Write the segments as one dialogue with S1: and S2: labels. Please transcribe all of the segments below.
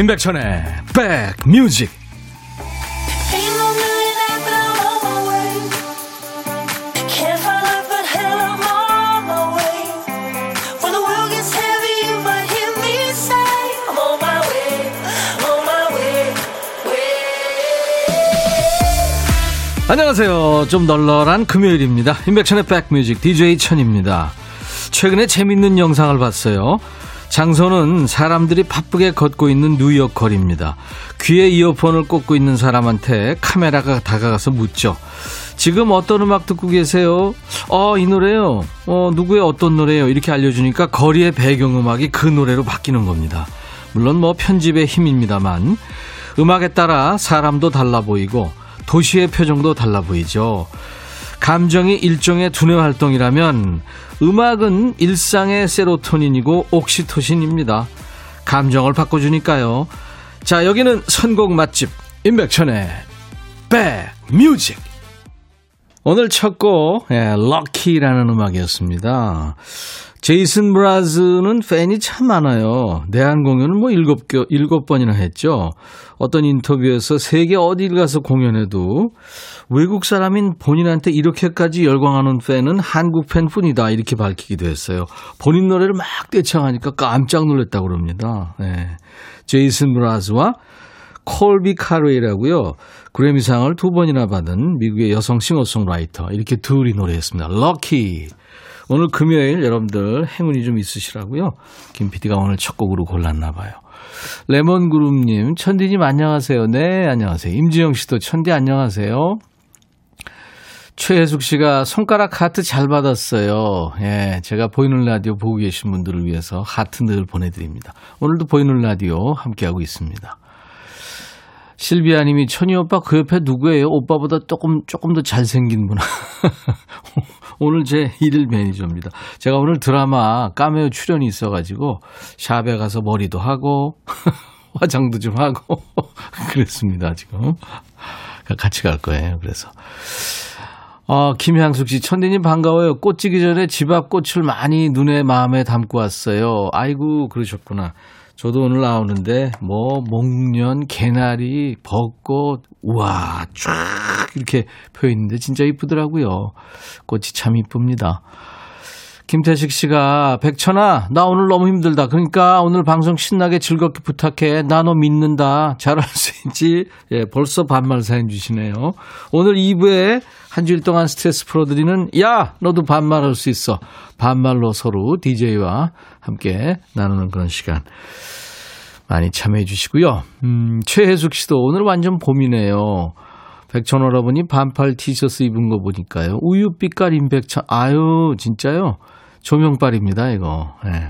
S1: 임백천의 백뮤직 안녕하세요. 좀 널널한 금요일입니다. 임백천의 백뮤직 DJ 천입니다. 최근에 재밌는 영상을 봤어요. 장소는 사람들이 바쁘게 걷고 있는 뉴욕 거리입니다. 귀에 이어폰을 꽂고 있는 사람한테 카메라가 다가가서 묻죠. 지금 어떤 음악 듣고 계세요? 어, 이 노래요. 어, 누구의 어떤 노래요? 이렇게 알려주니까 거리의 배경음악이 그 노래로 바뀌는 겁니다. 물론 뭐 편집의 힘입니다만 음악에 따라 사람도 달라 보이고 도시의 표정도 달라 보이죠. 감정이 일종의 두뇌 활동이라면 음악은 일상의 세로토닌이고 옥시토신입니다. 감정을 바꿔주니까요. 자, 여기는 선곡 맛집 임백천의 백뮤직. 오늘 첫 곡, 예, 럭키라는 음악이었습니다. 제이슨 브라즈는 팬이 참 많아요. 내한 공연을 뭐 일곱, 일곱 번이나 했죠. 어떤 인터뷰에서 세계 어딜 가서 공연해도 외국 사람인 본인한테 이렇게까지 열광하는 팬은 한국 팬뿐이다. 이렇게 밝히기도 했어요. 본인 노래를 막 떼창하니까 깜짝 놀랐다고 그럽니다. 네. 제이슨 브라즈와 콜비 카레이라고요. 그래미상을 두 번이나 받은 미국의 여성 싱어송라이터. 이렇게 둘이 노래했습니다. 럭키. 오늘 금요일 여러분들 행운이 좀 있으시라고요. 김 PD가 오늘 첫 곡으로 골랐나 봐요. 레몬그룹님, 천디님 안녕하세요. 네, 안녕하세요. 임지영 씨도 천디 안녕하세요. 최혜숙 씨가 손가락 하트 잘 받았어요. 예, 제가 보이는 라디오 보고 계신 분들을 위해서 하트 늘 보내드립니다. 오늘도 보이는 라디오 함께하고 있습니다. 실비아 님이 천희 오빠 그 옆에 누구예요? 오빠보다 조금, 조금 더 잘생긴 분. 오늘 제 일일 매니저입니다. 제가 오늘 드라마 까메오 출연이 있어가지고 샵에 가서 머리도 하고 화장도 좀 하고 그랬습니다, 지금. 같이 갈 거예요, 그래서. 어, 김향숙 씨, 천디님 반가워요. 꽃 지기 전에 집 앞 꽃을 많이 눈에 마음에 담고 왔어요. 아이고, 그러셨구나. 저도 오늘 나오는데, 뭐, 목련, 개나리, 벚꽃, 우와, 쫙 이렇게 펴 있는데 진짜 이쁘더라고요. 꽃이 참 이쁩니다. 김태식 씨가 백천아 나 오늘 너무 힘들다. 그러니까 오늘 방송 신나게 즐겁게 부탁해. 나 너 믿는다. 잘할 수 있지. 예, 벌써 반말 사연 주시네요. 오늘 2부에 한 주일 동안 스트레스 풀어드리는 야 너도 반말할 수 있어. 반말로 서로 DJ와 함께 나누는 그런 시간. 많이 참여해 주시고요. 음, 최혜숙 씨도 오늘 완전 봄이네요. 백천 여러분이 반팔 티셔츠 입은 거 보니까요. 우유빛깔 임백천. 아유, 진짜요? 조명빨입니다, 이거. 네.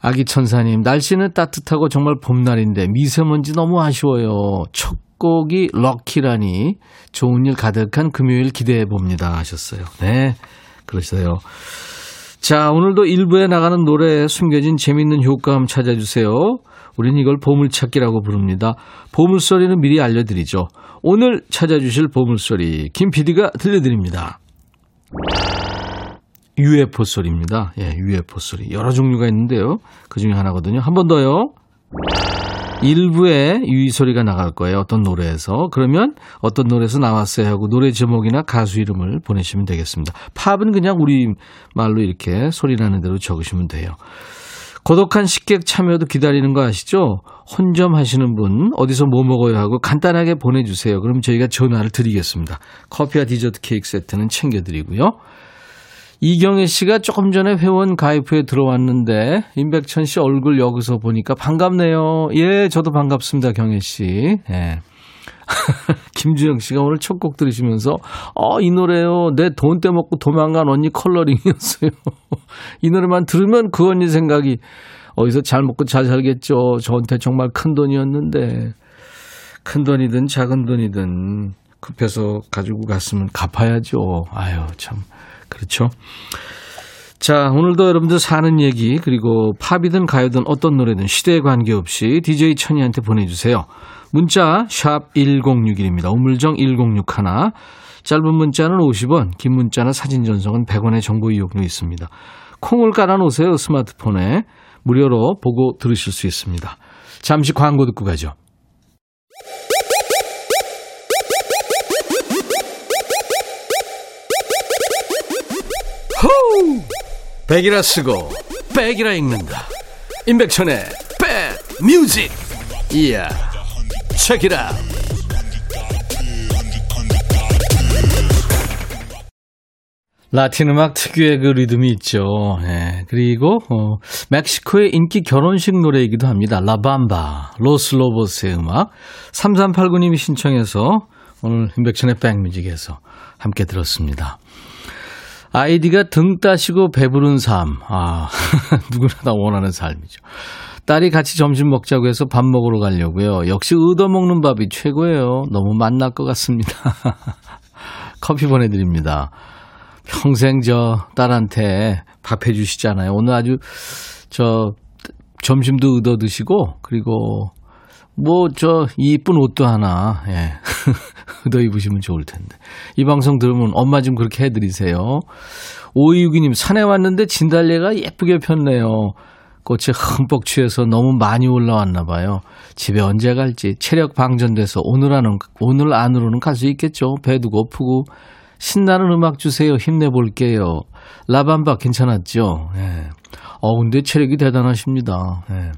S1: 아기 천사님, 날씨는 따뜻하고 정말 봄날인데 미세먼지 너무 아쉬워요. 첫 곡이 럭키라니 좋은 일 가득한 금요일 기대해 봅니다 하셨어요. 네, 그러세요. 자, 오늘도 일부에 나가는 노래에 숨겨진 재밌는 효과음 찾아주세요. 우리는 이걸 보물찾기라고 부릅니다. 보물소리는 미리 알려드리죠. 오늘 찾아주실 보물소리 김 PD가 들려드립니다. UFO 소리입니다. 예, UFO 소리. 여러 종류가 있는데요. 그 중에 하나거든요. 한 번 더요. 일부에 유의 소리가 나갈 거예요. 어떤 노래에서. 그러면 어떤 노래에서 나왔어요 하고 노래 제목이나 가수 이름을 보내시면 되겠습니다. 팝은 그냥 우리 말로 이렇게 소리 나는 대로 적으시면 돼요. 고독한 식객 참여도 기다리는 거 아시죠? 혼점 하시는 분 어디서 뭐 먹어요 하고 간단하게 보내주세요. 그럼 저희가 전화를 드리겠습니다. 커피와 디저트 케이크 세트는 챙겨드리고요. 이경혜 씨가 조금 전에 회원 가입 후에 들어왔는데 임백천 씨 얼굴 여기서 보니까 반갑네요. 예, 저도 반갑습니다, 경혜 씨. 예. 김주영 씨가 오늘 첫 곡 들으시면서 어, 이 노래요. 내 돈 떼먹고 도망간 언니 컬러링이었어요. 이 노래만 들으면 그 언니 생각이 어디서 잘 먹고 잘 살겠죠. 저한테 정말 큰 돈이었는데 큰 돈이든 작은 돈이든 급해서 가지고 갔으면 갚아야죠. 아유, 참. 그렇죠. 자, 오늘도 여러분들 사는 얘기, 그리고 팝이든 가요든 어떤 노래든 시대에 관계없이 DJ 천이한테 보내주세요. 문자, 샵 1061입니다. 우물정 1061. 짧은 문자는 50원, 긴 문자나 사진 전송은 100원의 정보 이용료 있습니다. 콩을 깔아놓으세요, 스마트폰에. 무료로 보고 들으실 수 있습니다. 잠시 광고 듣고 가죠. 호우! 백이라 쓰고 백이라 읽는다. 임백천의 백 뮤직. 이야. 책이라. 라틴 음악 특유의 그 리듬이 있죠. 예. 그리고 어, 멕시코의 인기 결혼식 노래이기도 합니다. 라밤바, 로스로보스의 음악. 3389님이 신청해서 오늘 임백천의 백뮤직에서 함께 들었습니다. 아이디가 등 따시고 배부른 삶. 아, 누구나 다 원하는 삶이죠. 딸이 같이 점심 먹자고 해서 밥 먹으러 가려고요. 역시 얻어먹는 밥이 최고예요. 너무 맛날 것 같습니다. 커피 보내드립니다. 평생 저 딸한테 밥 해주시잖아요. 오늘 아주 저 점심도 얻어 드시고 그리고 뭐 저 이쁜 옷도 하나 예. 얻어 입으시면 좋을 텐데. 이 방송 들으면 엄마 좀 그렇게 해드리세요. 오이유기님 산에 왔는데 진달래가 예쁘게 폈네요. 꽃이 흠뻑 취해서 너무 많이 올라왔나 봐요. 집에 언제 갈지 체력 방전돼서 오늘 안은 오늘 안으로는 갈 수 있겠죠. 배도 고프고 신나는 음악 주세요. 힘내볼게요. 라밤바 괜찮았죠? 예. 어, 근데 체력이 대단하십니다. 예.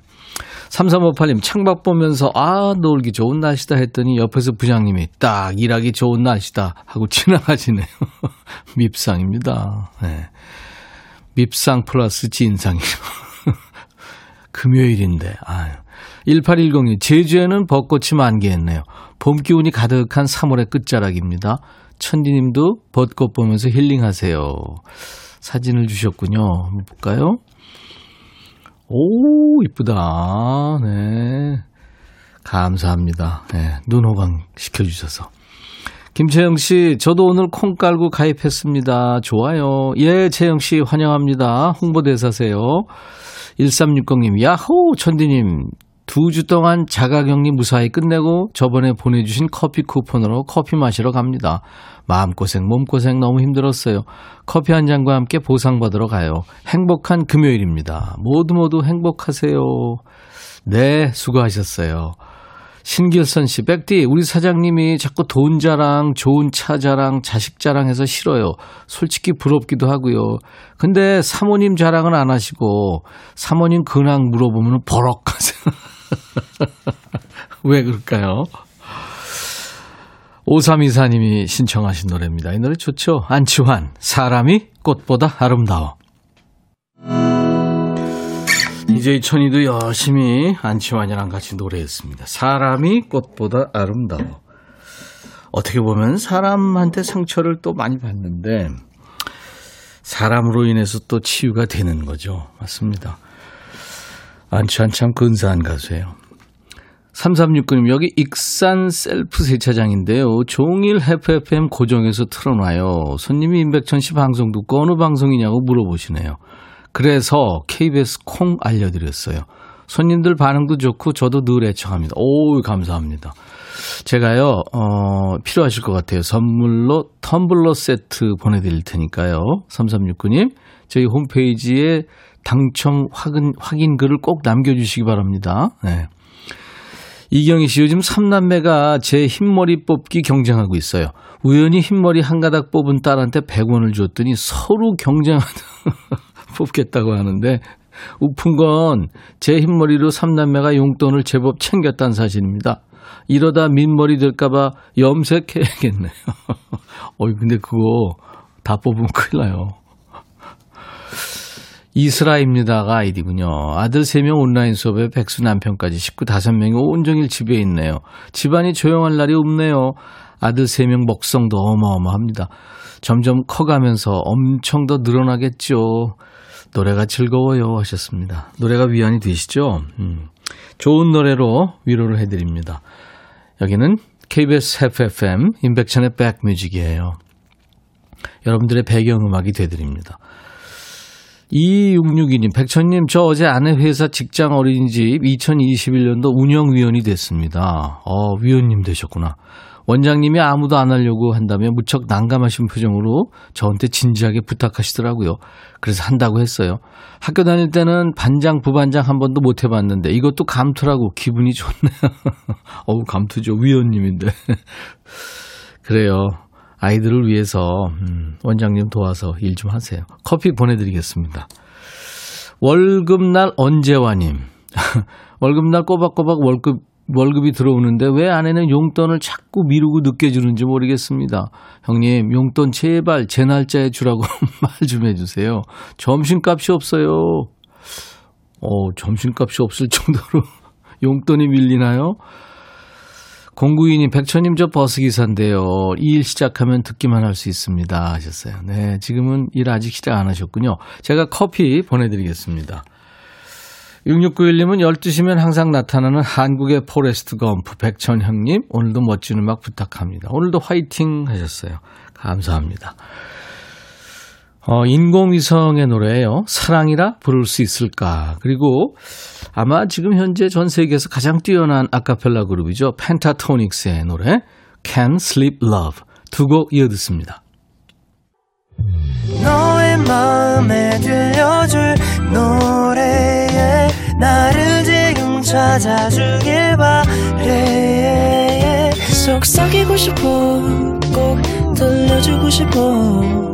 S1: 3358님, 창밖 보면서, 아, 놀기 좋은 날씨다 했더니 옆에서 부장님이 딱 일하기 좋은 날씨다 하고 지나가시네요. 밉상입니다. 예. 밉상 플러스 진상이요. 금요일인데, 아유. 1810님, 제주에는 벚꽃이 만개했네요. 봄 기운이 가득한 3월의 끝자락입니다. 천디님도 벚꽃 보면서 힐링하세요. 사진을 주셨군요. 한번 볼까요? 오, 이쁘다. 네. 감사합니다. 네. 눈 호강 시켜주셔서. 김채영 씨, 저도 오늘 콩 깔고 가입했습니다. 좋아요. 예, 채영 씨 환영합니다. 홍보대사세요. 1360님, 야호! 천디님, 두 주 동안 자가격리 무사히 끝내고 저번에 보내주신 커피 쿠폰으로 커피 마시러 갑니다. 마음고생, 몸고생 너무 힘들었어요. 커피 한 잔과 함께 보상받으러 가요. 행복한 금요일입니다. 모두 모두 행복하세요. 네, 수고하셨어요. 신길선 씨, 백디, 우리 사장님이 자꾸 돈 자랑, 좋은 차 자랑, 자식 자랑해서 싫어요. 솔직히 부럽기도 하고요. 근데 사모님 자랑은 안 하시고, 사모님 근황 물어보면 버럭 하세요. 왜 그럴까요? 5324님이 신청하신 노래입니다. 이 노래 좋죠? 안치환, 사람이 꽃보다 아름다워. 이제 천이도 열심히 안치환이랑 같이 노래했습니다. 사람이 꽃보다 아름다워. 어떻게 보면 사람한테 상처를 또 많이 받는데 사람으로 인해서 또 치유가 되는 거죠. 맞습니다. 안치환 참 근사한 가수예요. 3369님, 여기 익산 셀프 세차장인데요. 종일 FFM 고정해서 틀어놔요. 손님이 임백천 씨 방송 듣고 어느 방송이냐고 물어보시네요. 그래서 KBS 콩 알려드렸어요. 손님들 반응도 좋고 저도 늘 애청합니다. 오, 감사합니다. 제가요, 어, 필요하실 것 같아요. 선물로 텀블러 세트 보내드릴 테니까요. 3369님, 저희 홈페이지에 당첨 확인, 확인 글을 꼭 남겨주시기 바랍니다. 네. 이경희 씨 요즘 삼남매가 제 흰머리 뽑기 경쟁하고 있어요. 우연히 흰머리 한 가닥 뽑은 딸한테 100원을 줬더니 서로 경쟁하다 뽑겠다고 하는데 우픈 건 제 흰머리로 삼남매가 용돈을 제법 챙겼다는 사실입니다. 이러다 민머리 될까봐 염색해야겠네요. 어이, 근데 그거 다 뽑으면 큰일 나요. 이스라입니다가 아이디군요. 아들 3명 온라인 수업에 백수 남편까지 식구 5명이 온종일 집에 있네요. 집안이 조용할 날이 없네요. 아들 3명 먹성도 어마어마합니다. 점점 커가면서 엄청 더 늘어나겠죠. 노래가 즐거워요 하셨습니다. 노래가 위안이 되시죠? 음. 좋은 노래로 위로를 해드립니다. 여기는 KBS FFM 인백천의 백뮤직이에요. 여러분들의 배경음악이 되드립니다. 2662님, 백천님, 저 어제 아내 회사 직장 어린이집 2021년도 운영위원이 됐습니다. 어, 위원님 되셨구나. 원장님이 아무도 안 하려고 한다며 무척 난감하신 표정으로 저한테 진지하게 부탁하시더라고요. 그래서 한다고 했어요. 학교 다닐 때는 반장, 부반장 한 번도 못 해봤는데 이것도 감투라고 기분이 좋네요. 어우, 감투죠. 위원님인데. 그래요. 아이들을 위해서 음, 원장님 도와서 일 좀 하세요. 커피 보내드리겠습니다. 월급날 언제와님. 월급날 꼬박꼬박 월급 월급이 들어오는데 왜 아내는 용돈을 자꾸 미루고 늦게 주는지 모르겠습니다. 형님, 용돈 제발 제 날짜에 주라고 말 좀 해주세요. 점심값이 없어요. 어, 점심값이 없을 정도로 용돈이 밀리나요? 공구인이 백천님 저 버스기사인데요. 이 일 시작하면 듣기만 할 수 있습니다. 하셨어요. 네, 지금은 일 아직 시작 안 하셨군요. 제가 커피 보내드리겠습니다. 6691님은 12시면 항상 나타나는 한국의 포레스트 검프 백천형님 오늘도 멋진 음악 부탁합니다. 오늘도 화이팅 하셨어요. 감사합니다. 어, 인공위성의 노래예요. 사랑이라 부를 수 있을까. 그리고 아마 지금 현재 전 세계에서 가장 뛰어난 아카펠라 그룹이죠. 펜타토닉스의 노래 Can Sleep Love 두 곡 이어 듣습니다. 너의 마음에 들려줄 노래에 나를 지금 찾아주길 바래 속삭이고 싶어 꼭 들려주고 싶어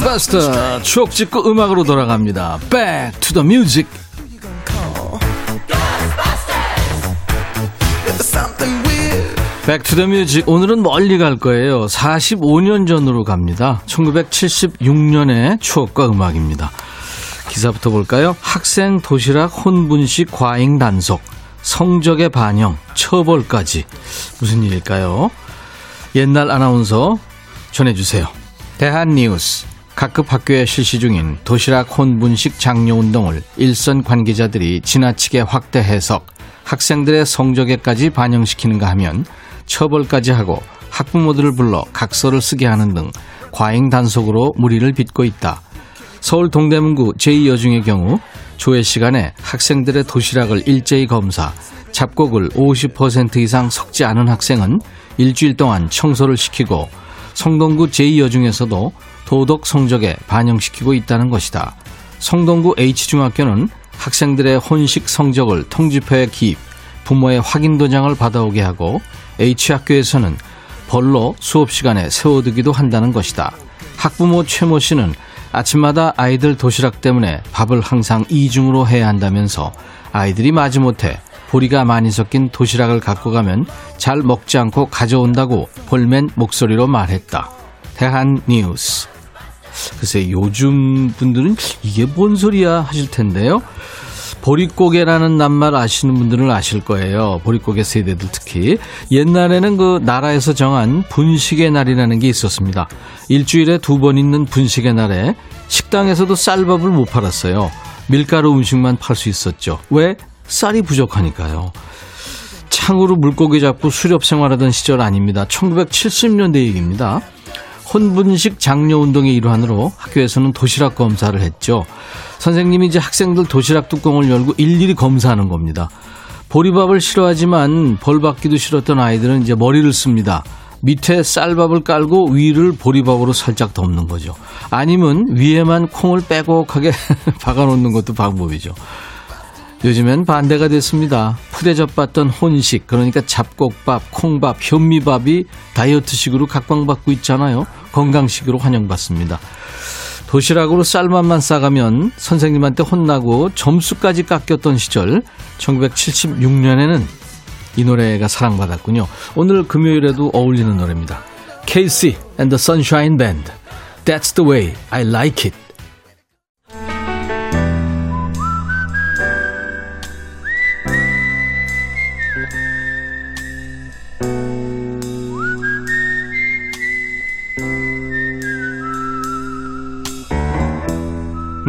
S1: 고스트바스터 추억 찍고 음악으로 돌아갑니다. Back to the music. Back to the music 오늘은 멀리 갈 거예요. 45년 전으로 갑니다. 1976년의 추억과 음악입니다. 기사부터 볼까요? 학생 도시락 혼분식 과잉 단속, 성적에 반영, 처벌까지 무슨 일일까요? 옛날 아나운서 전해주세요. 대한뉴스 각급 학교에 실시 중인 도시락 혼분식 장려 운동을 일선 관계자들이 지나치게 확대 해석, 학생들의 성적에까지 반영시키는가 하면 처벌까지 하고 학부모들을 불러 각서를 쓰게 하는 등 과잉 단속으로 무리를 빚고 있다. 서울 동대문구 제2여중의 경우 조회 시간에 학생들의 도시락을 일제히 검사, 잡곡을 50% 이상 섞지 않은 학생은 일주일 동안 청소를 시키고 성동구 제2여중에서도 도덕 성적에 반영시키고 있다는 것이다. 성동구 H중학교는 학생들의 혼식 성적을 통지표에 기입, 부모의 확인 도장을 받아오게 하고 H학교에서는 벌로 수업 시간에 세워두기도 한다는 것이다. 학부모 최모 씨는 아침마다 아이들 도시락 때문에 밥을 항상 이중으로 해야 한다면서 아이들이 마지못해 보리가 많이 섞인 도시락을 갖고 가면 잘 먹지 않고 가져온다고 볼멘 목소리로 말했다. 대한 뉴스. 글쎄 요즘 분들은 이게 뭔 소리야 하실 텐데요. 보릿고개라는 낱말 아시는 분들은 아실 거예요. 보릿고개 세대들 특히. 옛날에는 그 나라에서 정한 분식의 날이라는 게 있었습니다. 일주일에 두 번 있는 분식의 날에 식당에서도 쌀밥을 못 팔았어요. 밀가루 음식만 팔 수 있었죠. 왜? 쌀이 부족하니까요. 창으로 물고기 잡고 수렵 생활하던 시절 아닙니다. 1970년대 얘기입니다. 혼분식 장려 운동의 일환으로 학교에서는 도시락 검사를 했죠. 선생님이 이제 학생들 도시락 뚜껑을 열고 일일이 검사하는 겁니다. 보리밥을 싫어하지만 벌 받기도 싫었던 아이들은 이제 머리를 씁니다. 밑에 쌀밥을 깔고 위를 보리밥으로 살짝 덮는 거죠. 아니면 위에만 콩을 빼곡하게 박아놓는 것도 방법이죠. 요즘엔 반대가 됐습니다. 푸대접 받던 혼식, 그러니까 잡곡밥, 콩밥, 현미밥이 다이어트식으로 각광받고 있잖아요. 건강식으로 환영받습니다. 도시락으로 쌀밥만 싸가면 선생님한테 혼나고 점수까지 깎였던 시절 1976년에는 이 노래가 사랑받았군요. 오늘 금요일에도 어울리는 노래입니다. Casey and the Sunshine Band. That's the way I like it.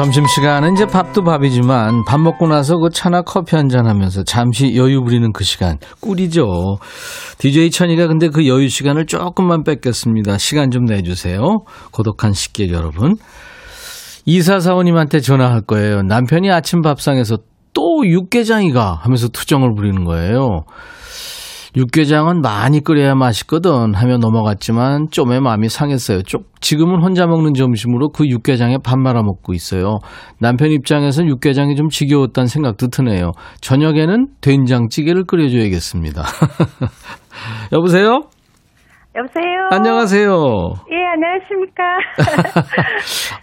S1: 점심시간은 이제 밥도 밥이지만 밥 먹고 나서 그 차나 커피 한잔 하면서 잠시 여유 부리는 그 시간 꿀이죠. DJ 천이가 근데 그 여유 시간을 조금만 뺏겼습니다. 시간 좀 내주세요. 고독한 식객 여러분. 이사사원님한테 전화할 거예요. 남편이 아침 밥상에서 또 육개장이가 하면서 투정을 부리는 거예요. 육개장은 많이 끓여야 맛있거든 하며 넘어갔지만 좀의 마음이 상했어요. 좀 지금은 혼자 먹는 점심으로 그 육개장에 밥 말아 먹고 있어요. 남편 입장에선 육개장이 좀 지겨웠다는 생각도 드네요. 저녁에는 된장찌개를 끓여줘야겠습니다. 여보세요?
S2: 여보세요?
S1: 안녕하세요.
S2: 예, 안녕하십니까?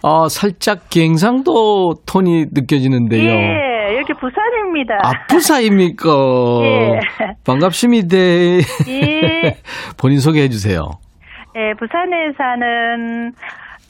S1: 아, 살짝 갱상도 톤이 느껴지는데요.
S2: 예, 여기 부산입니다.
S1: 아, 부사입니까?
S2: 예.
S1: 반갑습니다.
S2: 예.
S1: 본인 소개해 주세요.
S2: 예, 부산에 사는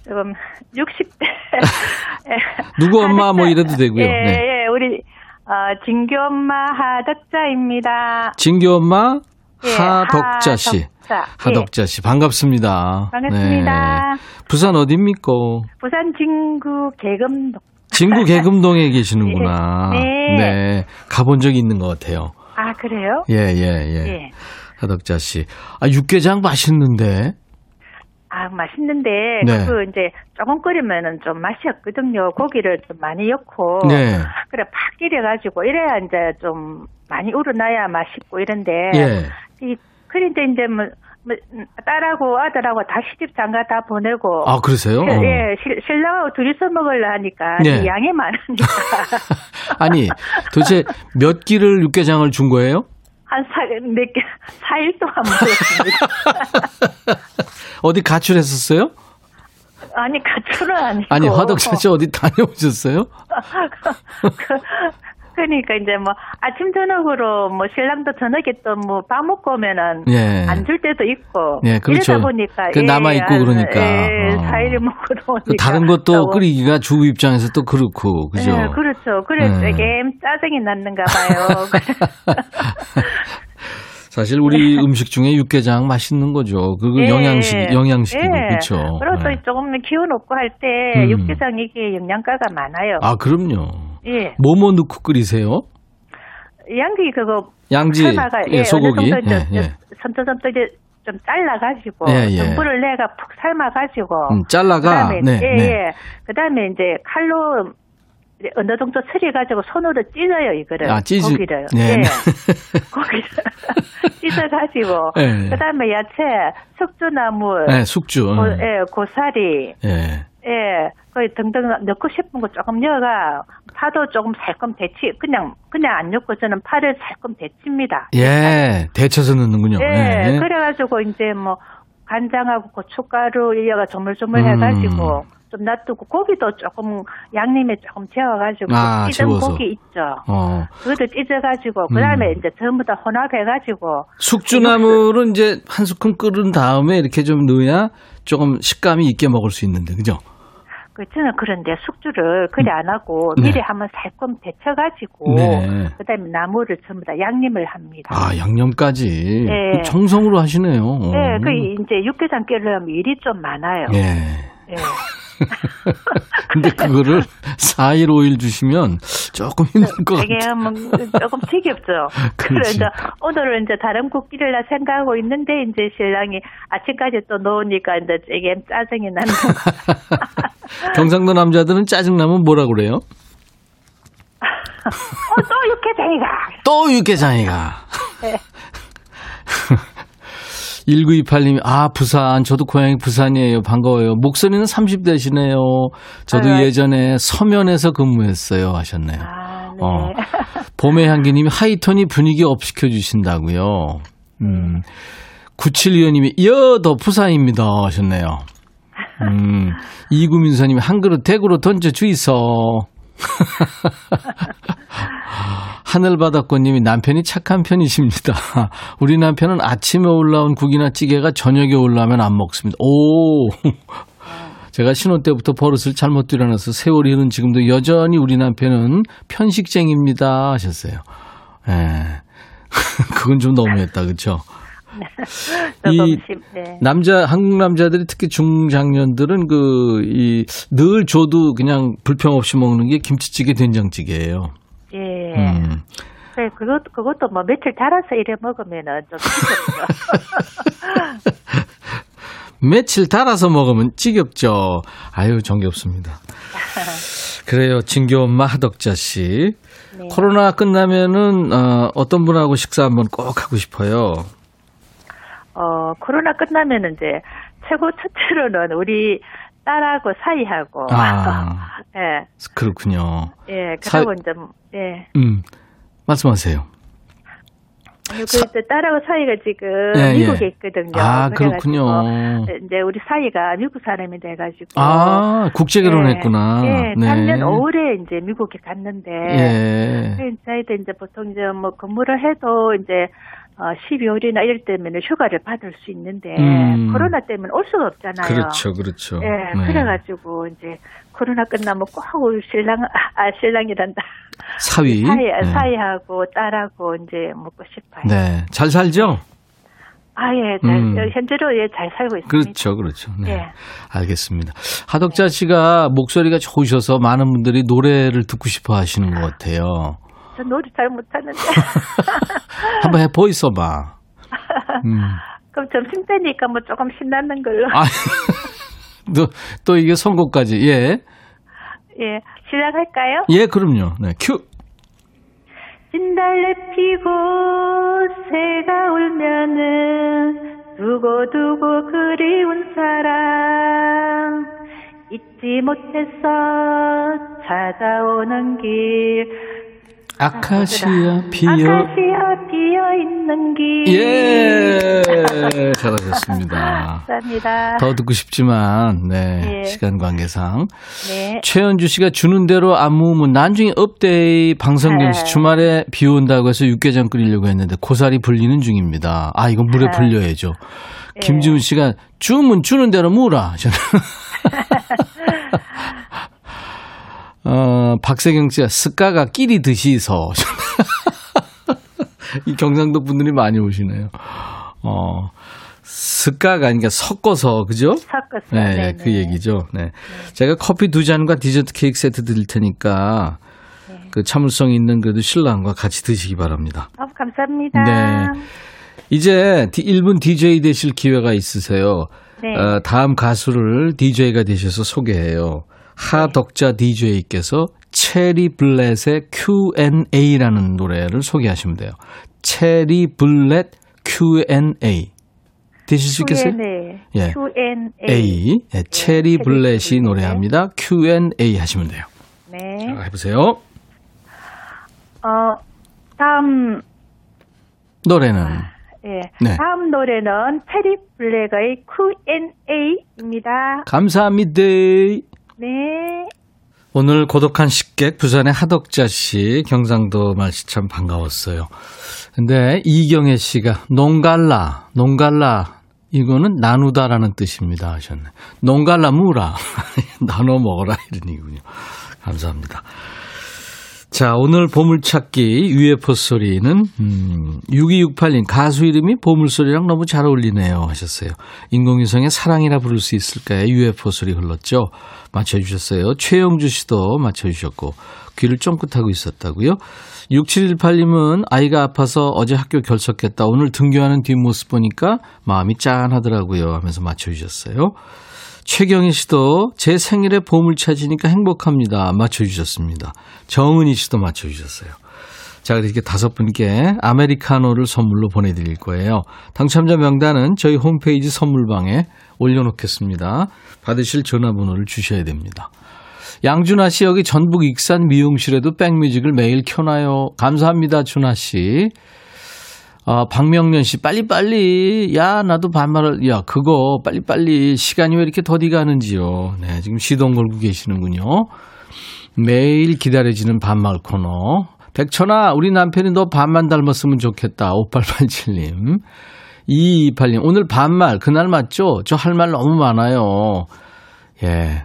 S2: 지금 60대.
S1: 누구 엄마 뭐 이래도 되고요.
S2: 예,
S1: 네.
S2: 예, 우리, 어, 진규 엄마 하덕자입니다.
S1: 진규 엄마
S2: 예,
S1: 하덕자 씨.
S2: 하덕자.
S1: 하덕자 씨 반갑습니다.
S2: 반갑습니다.
S1: 네. 부산 어디입니까?
S2: 부산 진구 계금동.
S1: 진구 계금동에 계시는구나.
S2: 네.
S1: 네. 가본 적이 있는 것 같아요.
S2: 아, 그래요?
S1: 예, 예, 예.
S2: 예.
S1: 하덕자 씨. 아, 육개장 맛있는데.
S2: 아, 맛있는데,
S1: 네.
S2: 그, 이제, 조금 끓이면은 좀 맛이 없거든요. 고기를 좀 많이 넣고.
S1: 네.
S2: 그래, 팍 끓여가지고, 이래야 이제 좀 많이 우러나야 맛있고 이런데.
S1: 예.
S2: 이, 그런데 이제 뭐, 뭐, 음, 딸하고 아들하고 다 시집 장가 다 보내고.
S1: 아, 그러세요?
S2: 실-
S1: 어.
S2: 예, 실, 신랑하고 둘이서 먹으려 하니까.
S1: 네.
S2: 이 양이 많으니까.
S1: 아니, 도대체 몇 끼를 육개장을 준 거예요?
S2: 한 사, 네 개, 4일 동안 먹었습니다.
S1: 어디 가출했었어요?
S2: 아니, 가출은 아니고.
S1: 아니, 화덕자 씨 어디 다녀오셨어요?
S2: 그, 그러니까 이제 뭐 아침 저녁으로 뭐 신랑도 저녁에 또 뭐 밥 먹고 오면은
S1: 예.
S2: 안줄 때도 있고
S1: 예, 그렇죠.
S2: 이러다 보니까
S1: 그 남아 있고
S2: 한,
S1: 그러니까.
S2: 예,
S1: 어.
S2: 사일을 먹고 오니까
S1: 그 다른 것도
S2: 또
S1: 끓이기가 주부 입장에서 또 그렇고, 그죠?
S2: 예, 그렇죠. 그래
S1: 예.
S2: 되게 짜증이 났는가 봐요.
S1: 사실 우리 음식 중에 육개장 맛있는 거죠. 그거
S2: 예.
S1: 영양식, 영양식이고,
S2: 예.
S1: 그렇죠.
S2: 또
S1: 예.
S2: 조금 기운 없고 할때
S1: 음.
S2: 육개장 이게 영양가가 많아요.
S1: 아, 그럼요.
S2: 예.
S1: 뭐뭐 넣고 끓이세요?
S2: 양기 그거
S1: 양지,
S2: 삶아가
S1: 예, 소고기.
S2: 정도 이제
S1: 예, 예.
S2: 섬떠섬떠 이제 좀 잘라가지고
S1: 예, 예.
S2: 전부를 내가 푹 삶아가지고
S1: 음, 잘라가,
S2: 그다음에
S1: 네,
S2: 예,
S1: 네.
S2: 예. 그다음에 이제 칼로 어느 정도 처리해가지고 손으로 찢어요 이거를
S1: 아, 찢으-
S2: 고기를
S1: 네.
S2: 예. 고기를 찢어가지고
S1: 예.
S2: 그다음에 야채 숙주나물
S1: 네, 숙주.
S2: 고, 예, 고사리
S1: 예.
S2: 예, 거의 등등 넣고 싶은 거 조금 넣어가 파도 조금 살끔 데치 그냥 그냥 안 넣고 저는 파를 살끔 데칩니다.
S1: 예, 데쳐서 넣는군요.
S2: 예,
S1: 예.
S2: 그래가지고 이제 뭐 간장하고 고춧가루 이어가 조물조물
S1: 음.
S2: 해가지고 좀 놔두고 고기도 조금 양념에 조금 재워가지고
S1: 아,
S2: 찢은
S1: 재워서.
S2: 고기 있죠.
S1: 어,
S2: 그것도 찢어가지고 그다음에
S1: 음.
S2: 이제 전부 다 혼합해가지고
S1: 숙주나물은 이제 한 스푼 끓은 다음에 이렇게 좀 넣어야 조금 식감이 있게 먹을 수 있는데, 그죠?
S2: 그 저는 그런데 숙주를 그리 안 하고
S1: 네.
S2: 미리 한번 살끔 데쳐가지고
S1: 네.
S2: 그다음에 나물을 전부 다 양념을 합니다.
S1: 아, 양념까지.
S2: 예.
S1: 정성으로 하시네요.
S2: 예, 그 이제 육개장 끓이려면 일이 좀 많아요.
S1: 예.
S2: 예.
S1: 근데 그거를 4일, 5일 주시면 조금 힘들 것 같아요.
S2: 뭐 조금 지겹죠. 그래서. 이제 오늘은 이제 다른 국 끓이려 생각하고 있는데 이제 신랑이 아침까지 또 놓으니까 이제 되게 짜증이 나는 거.
S1: 경상도 남자들은 짜증나면 뭐라 그래요?
S2: 어, 또 육개장이가.
S1: 또 육개장이가.
S2: 네.
S1: 1928님이, 아, 부산. 저도 고향이 부산이에요. 반가워요. 목소리는 30대시네요. 저도
S2: 아유,
S1: 예전에 서면에서 근무했어요. 하셨네요.
S2: 아,
S1: 어. 봄의 향기님이 하이톤이 분위기 up 시켜주신다고요. 음. 97위원님이 여더 부산입니다 하셨네요. 음. 이구민서님이 한 그릇 대구로 던져 주이소. 하늘바닷꽃님이 남편이 착한 편이십니다. 우리 남편은 아침에 올라온 국이나 찌개가 저녁에 올라오면 안 먹습니다. 오! 제가 신혼 때부터 버릇을 잘못 들여놔서 세월이 흐른 지금도 여전히 우리 남편은 편식쟁입니다 하셨어요. 예. 그건 좀 너무했다, 그렇죠? 이
S2: 네.
S1: 남자 한국 남자들이 특히 중장년들은 그 이 늘 줘도 그냥 불평 없이 먹는 게 김치찌개 된장찌개예요.
S2: 예.
S1: 음.
S2: 그래, 그것, 그것도 뭐 며칠 달아서 이래 먹으면은 좀.
S1: 며칠 달아서 먹으면 지겹죠. 아유 정겹습니다. 그래요, 진교 엄마 하덕자 씨.
S2: 네.
S1: 코로나 끝나면은 어, 어떤 분하고 식사 한번 꼭 하고 싶어요.
S2: 어, 코로나 끝나면은 이제 최고 첫째로는 우리 딸하고 사이하고.
S1: 아.
S2: 예.
S1: 그렇군요.
S2: 예. 그리고 이제, 예.
S1: 음, 말씀하세요.
S2: 그리고 이제 딸하고 사이가 지금
S1: 예,
S2: 미국에
S1: 예.
S2: 있거든요.
S1: 아, 그렇군요.
S2: 이제 우리 사이가 미국 사람이 돼가지고.
S1: 아, 국제 결혼했구나.
S2: 예,
S1: 네.
S2: 작년 5월에 이제 미국에 갔는데.
S1: 예.
S2: 그 저희도 이제 보통 이제 뭐 근무를 해도 이제 어 12월이나 이럴 때면 휴가를 받을 수 있는데
S1: 음.
S2: 코로나 때문에 올 수가 없잖아요.
S1: 그렇죠, 그렇죠.
S2: 예,
S1: 네.
S2: 그래가지고 이제 코로나 끝나면 꼭 신랑 아 신랑이란다
S1: 사위.
S2: 사이
S1: 네.
S2: 사이하고 딸하고 이제 먹고 싶어요.
S1: 네. 잘 살죠?
S2: 아 예 잘
S1: 음.
S2: 현재로 예 잘 살고 있습니다.
S1: 그렇죠, 그렇죠. 네.
S2: 예.
S1: 알겠습니다. 하덕자 씨가 목소리가 좋으셔서 많은 분들이 노래를 듣고 싶어 하시는 것 같아요.
S2: 저 노래 잘 못하는데
S1: 한번 해 보이소봐. 음.
S2: 그럼 점심 때니까 뭐 조금 신나는 걸로
S1: 아, 또, 또 이게 선곡까지. 예.
S2: 예 시작할까요?
S1: 예, 그럼요. 네. 큐.
S2: 진달래 피고 새가 울면은 두고두고 그리운 사람 잊지 못해서 찾아오는 길
S1: 아카시아 피어.
S2: 아카시아 피어 있는 길
S1: 예. 잘하셨습니다.
S2: 감사합니다.
S1: 더 듣고 싶지만, 네.
S2: 예.
S1: 시간 관계상.
S2: 네.
S1: 최현주 씨가 주는 대로 안 무으면 나중에 없데이 방송경 씨
S2: 네.
S1: 주말에 비 온다고 해서 육개장 끓이려고 했는데 고사리 불리는 중입니다. 아, 이건 물에
S2: 네.
S1: 불려야죠.
S2: 예.
S1: 김지훈 씨가 주면 주는 대로 무라. 저는. 어, 박세경 씨가 스카가 끼리 드시서. 이 경상도 분들이 많이 오시네요. 어, 스카가 아니라 섞어서, 그죠?
S2: 섞었어요.
S1: 네,
S2: 네네.
S1: 그 얘기죠. 네. 제가 커피 두 잔과 디저트 케이크 세트 드릴 테니까
S2: 네.
S1: 그 참을성 있는 그래도 신랑과 같이 드시기 바랍니다.
S2: 어, 감사합니다.
S1: 네. 이제 1분 DJ 되실 기회가 있으세요.
S2: 네.
S1: 어, 다음 가수를 DJ가 되셔서 소개해요. 하덕자 DJ께서 체리 블렛의 Q&A라는 노래를 소개하시면 돼요. 체리 블렛 Q&A. 되실 수 있겠어요?
S2: Q&A.
S1: 예.
S2: Q&A.
S1: 네, 체리
S2: 체리
S1: 블렛이
S2: 블렛.
S1: 노래합니다. Q&A 하시면 돼요.
S2: 네.
S1: 자, 해보세요.
S2: 어, 다음
S1: 노래는
S2: 예.
S1: 네.
S2: 다음 노래는 페리 블랙의 Q&A입니다.
S1: 감사합니다.
S2: 네.
S1: 오늘 고독한 식객 부산의 하덕자 씨 경상도 말씨 참 반가웠어요. 근데 이경혜 씨가 농갈라 농갈라 이거는 나누다라는 뜻입니다 하셨네. 농갈라 무라 나눠 먹어라 이런 얘기군요. 감사합니다. 자, 오늘 보물찾기 UFO 소리는 음, 6268님 가수 이름이 보물소리랑 너무 잘 어울리네요 하셨어요. 인공위성의 사랑이라 부를 수 있을까요? UFO 소리 흘렀죠. 맞춰주셨어요. 최영주 씨도 맞춰주셨고 귀를 쫑긋하고 있었다고요. 6718님은 아이가 아파서 어제 학교 결석했다. 오늘 등교하는 뒷모습 보니까 마음이 짠하더라고요 하면서 맞춰주셨어요. 최경희 씨도 제 생일에 보물 찾으니까 행복합니다. 맞춰주셨습니다. 정은희 씨도 맞춰주셨어요. 자, 이렇게 다섯 분께 아메리카노를 선물로 보내드릴 거예요. 당첨자 명단은 저희 홈페이지 선물방에 올려놓겠습니다. 받으실 전화번호를 주셔야 됩니다. 양준하 씨 여기 전북 익산 미용실에도 백뮤직을 매일 켜놔요. 감사합니다, 준하 씨. 어, 박명련 씨, 빨리빨리. 야, 나도 반말을, 야, 그거, 빨리빨리. 시간이 왜 이렇게 더디 가는지요. 네, 지금 시동 걸고 계시는군요. 매일 기다려지는 반말 코너. 백천아, 우리 남편이 너 반만 닮았으면 좋겠다. 5887님. 2228님, 오늘 반말, 그날 맞죠? 저 할 말 너무 많아요. 예.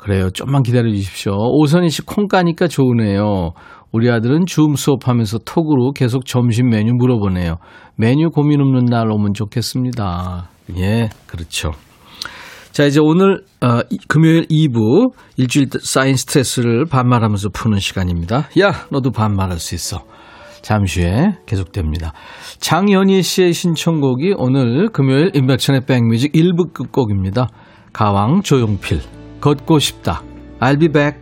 S1: 그래요. 좀만 기다려 주십시오. 오선희 씨, 콩 까니까 좋으네요. 우리 아들은 줌 수업하면서 톡으로 계속 점심 메뉴 물어보네요. 메뉴 고민 없는 날 오면 좋겠습니다. 예, 그렇죠. 자, 이제 오늘, 어, 이- 금요일 2부, 일주일 쌓인 스트레스를 반말하면서 푸는 시간입니다. 야, 너도 반말할 수 있어. 잠시 후에 계속됩니다. 장연희 씨의 신청곡이 오늘 금요일 인백천의 백뮤직 1부 끝곡입니다. 가왕 조용필, 걷고 싶다. I'll be back.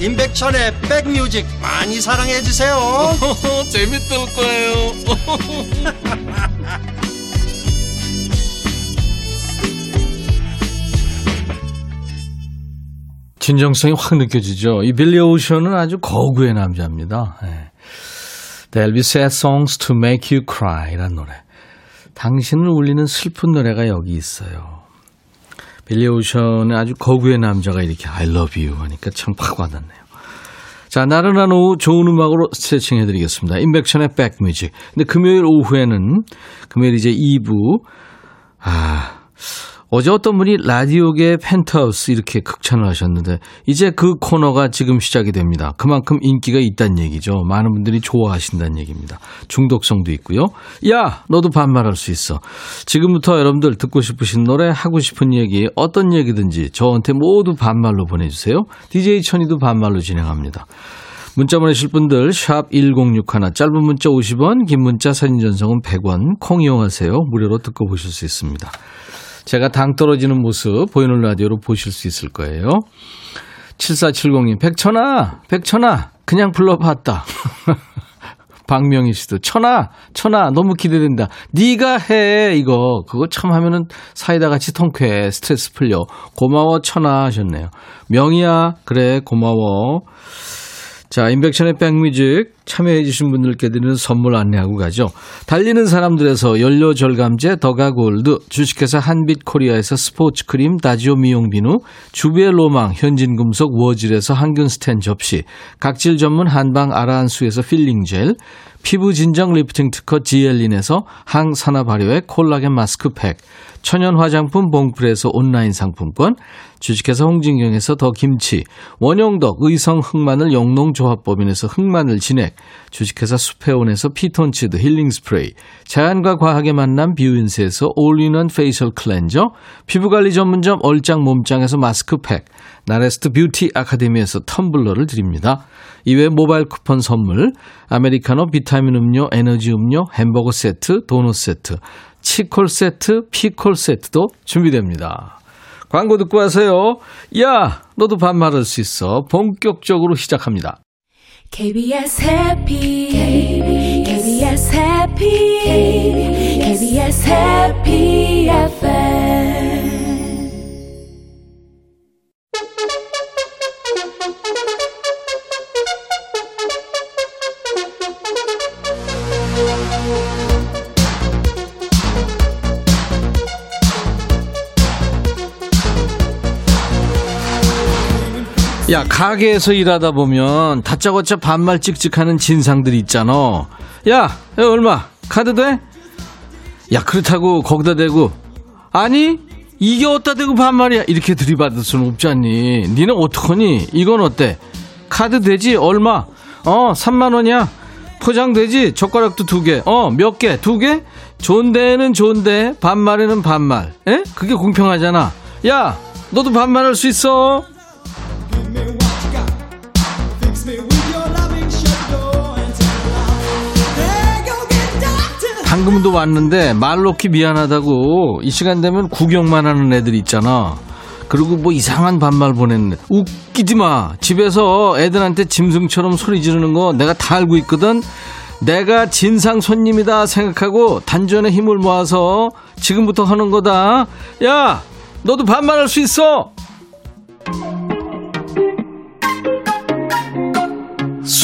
S3: 임백천의 백뮤직 많이 사랑해 주세요
S4: 재밌을 거예요
S1: 진정성이 확 느껴지죠. 이 빌리 오션은 아주 거구의 남자입니다. 예. There'll be sad songs to make you cry 라는 노래. 당신을 울리는 슬픈 노래가 여기 있어요. 빌리 오션의 아주 거구의 남자가 이렇게 I love you 하니까 참팍 와닿네요. 자, 나른한 오후 좋은 음악으로 스트레칭 해드리겠습니다. 인백션의 백뮤직. 근데 금요일 오후에는, 금요일 이제 2부, 아, 어제 어떤 분이 라디오계 펜트하우스 이렇게 극찬을 하셨는데 이제 그 코너가 지금 시작이 됩니다. 그만큼 인기가 있다는 얘기죠. 많은 분들이 좋아하신다는 얘기입니다. 중독성도 있고요. 야, 너도 반말할 수 있어. 지금부터 여러분들 듣고 싶으신 노래, 하고 싶은 얘기, 어떤 얘기든지 저한테 모두 반말로 보내주세요. DJ 천이도 반말로 진행합니다. 문자 보내실 분들 샵 1061, 짧은 문자 50원, 긴 문자 사진 전송은 100원, 콩 이용하세요. 무료로 듣고 보실 수 있습니다. 제가 당 떨어지는 모습 보이는 라디오로 보실 수 있을 거예요. 7470님, 백천아, 백천아, 그냥 불러봤다. 박명희 씨도 천아, 천아, 너무 기대된다. 네가 해 이거 그거 참 하면은 사이다 같이 통쾌해 스트레스 풀려. 고마워 천아 하셨네요. 명희야, 그래 고마워. 자, 인백션의 백뮤직 참여해주신 분들께 드리는 선물 안내하고 가죠. 달리는 사람들에서 연료절감제 더가골드, 주식회사 한빛코리아에서 스포츠크림 다지오 미용비누, 주부의 로망 현진금속 워즐에서 항균 스텐 접시, 각질 전문 한방 아라한수에서 필링젤, 피부 진정 리프팅 특허 지엘린에서 항산화 발효의 콜라겐 마스크팩, 천연 화장품 봉프에서 온라인 상품권, 주식회사 홍진경에서 더 김치, 원용덕 의성 흑마늘 영농조합법인에서 흑마늘 진액, 주식회사 수페온에서 피톤치드 힐링 스프레이, 자연과 과학의 만남 뷰인스에서 all-in-one facial 클렌저, 피부관리 전문점 얼짱 몸짱에서 마스크팩, 나레스트 뷰티 아카데미에서 텀블러를 드립니다. 이외 모바일 쿠폰 선물, 아메리카노 비타민 음료, 에너지 음료, 햄버거 세트, 도넛 세트, 치콜 세트, 피콜 세트도 준비됩니다. 광고 듣고 오세요. 야, 너도 반말할 수 있어. 본격적으로 시작합니다.
S5: KBS 해피 KBS 해피 KBS 해피 FM
S1: 야, 가게에서 일하다 보면 다짜고짜 반말 찍찍하는 진상들이 있잖아. 야, 야, 얼마? 카드 돼? 야, 그렇다고 거기다 대고 아니, 이게 어디다 대고 반말이야? 이렇게 들이받을 수는 없잖니. 니는 어떡하니? 이건 어때? 카드 되지? 얼마? 어, 3만 원이야. 포장되지? 젓가락도 두 개. 어, 몇 개? 두 개? 좋은데는 좋은데, 반말에는 반말. 에? 그게 공평하잖아. 야, 너도 반말할 수 있어. 방금도 왔는데 말 놓기 미안하다고 이 시간 되면 구경만 하는 애들 있잖아. 그리고 뭐 이상한 반말 보냈네. 웃기지 마. 집에서 애들한테 짐승처럼 소리 지르는 거 내가 다 알고 있거든. 내가 진상 손님이다 생각하고 단전에 힘을 모아서 지금부터 하는 거다. 야, 너도 반말할 수 있어.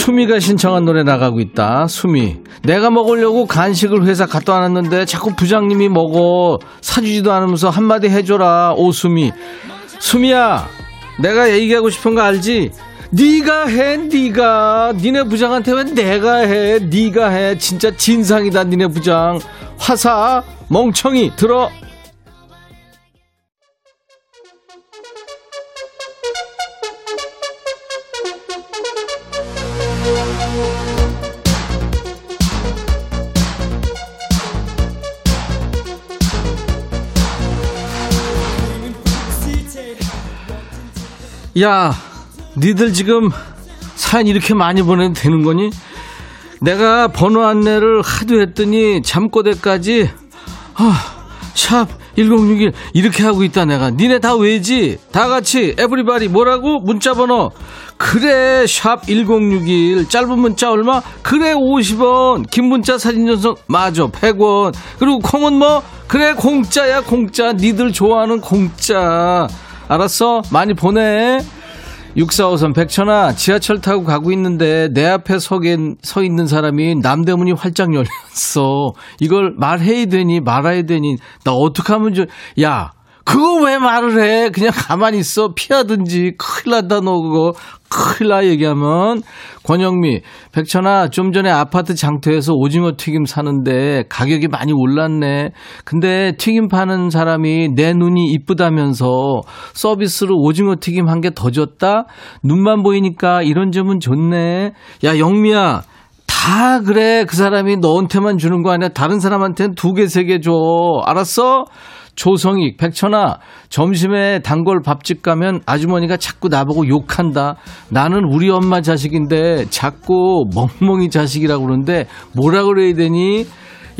S1: 수미가 신청한 노래 나가고 있다. 수미. 내가 먹으려고 간식을 회사 갖다 놨는데 자꾸 부장님이 먹어. 사주지도 않으면서 한마디 해줘라. 오수미. 수미야. 내가 얘기하고 싶은 거 알지? 네가 해, 네가. 니네 부장한테 왜 내가 해? 네가 해. 진짜 진상이다, 니네 부장. 화사, 멍청이, 들어. 야, 니들 지금 사연 이렇게 많이 보내도 되는 거니? 내가 번호 안내를 하도 했더니 잠꼬대까지 아, 샵 1061 이렇게 하고 있다 내가 니네 다 왜지? 다 같이 에브리바디 뭐라고? 문자 번호 그래 샵 1061 짧은 문자 얼마? 그래 50원 긴 문자 사진 전송 맞아 100원 그리고 콩은 뭐? 그래 공짜야 공짜 니들 좋아하는 공짜 알았어. 많이 보내. 6453 백천아 지하철 타고 가고 있는데 내 앞에 서게, 서 있는 사람이 남대문이 활짝 열렸어. 이걸 말해야 되니 말아야 되니. 나 어떡하면 좋야 그거 왜 말을 해? 그냥 가만히 있어. 피하든지. 큰일 난다 너 그거 큰일 나 얘기하면. 권영미 백천아 좀 전에 아파트 장터에서 오징어 튀김 사는데 가격이 많이 올랐네. 근데 튀김 파는 사람이 내 눈이 이쁘다면서 서비스로 오징어 튀김 한 개 더 줬다? 눈만 보이니까 이런 점은 좋네. 야 영미야 다 그래. 그 사람이 너한테만 주는 거 아니야. 다른 사람한테는 두 개 세 개 줘. 알았어 조성익, 백천아, 점심에 단골 밥집 가면 아주머니가 자꾸 나보고 욕한다. 나는 우리 엄마 자식인데 자꾸 멍멍이 자식이라고 그러는데 뭐라 그래야 되니?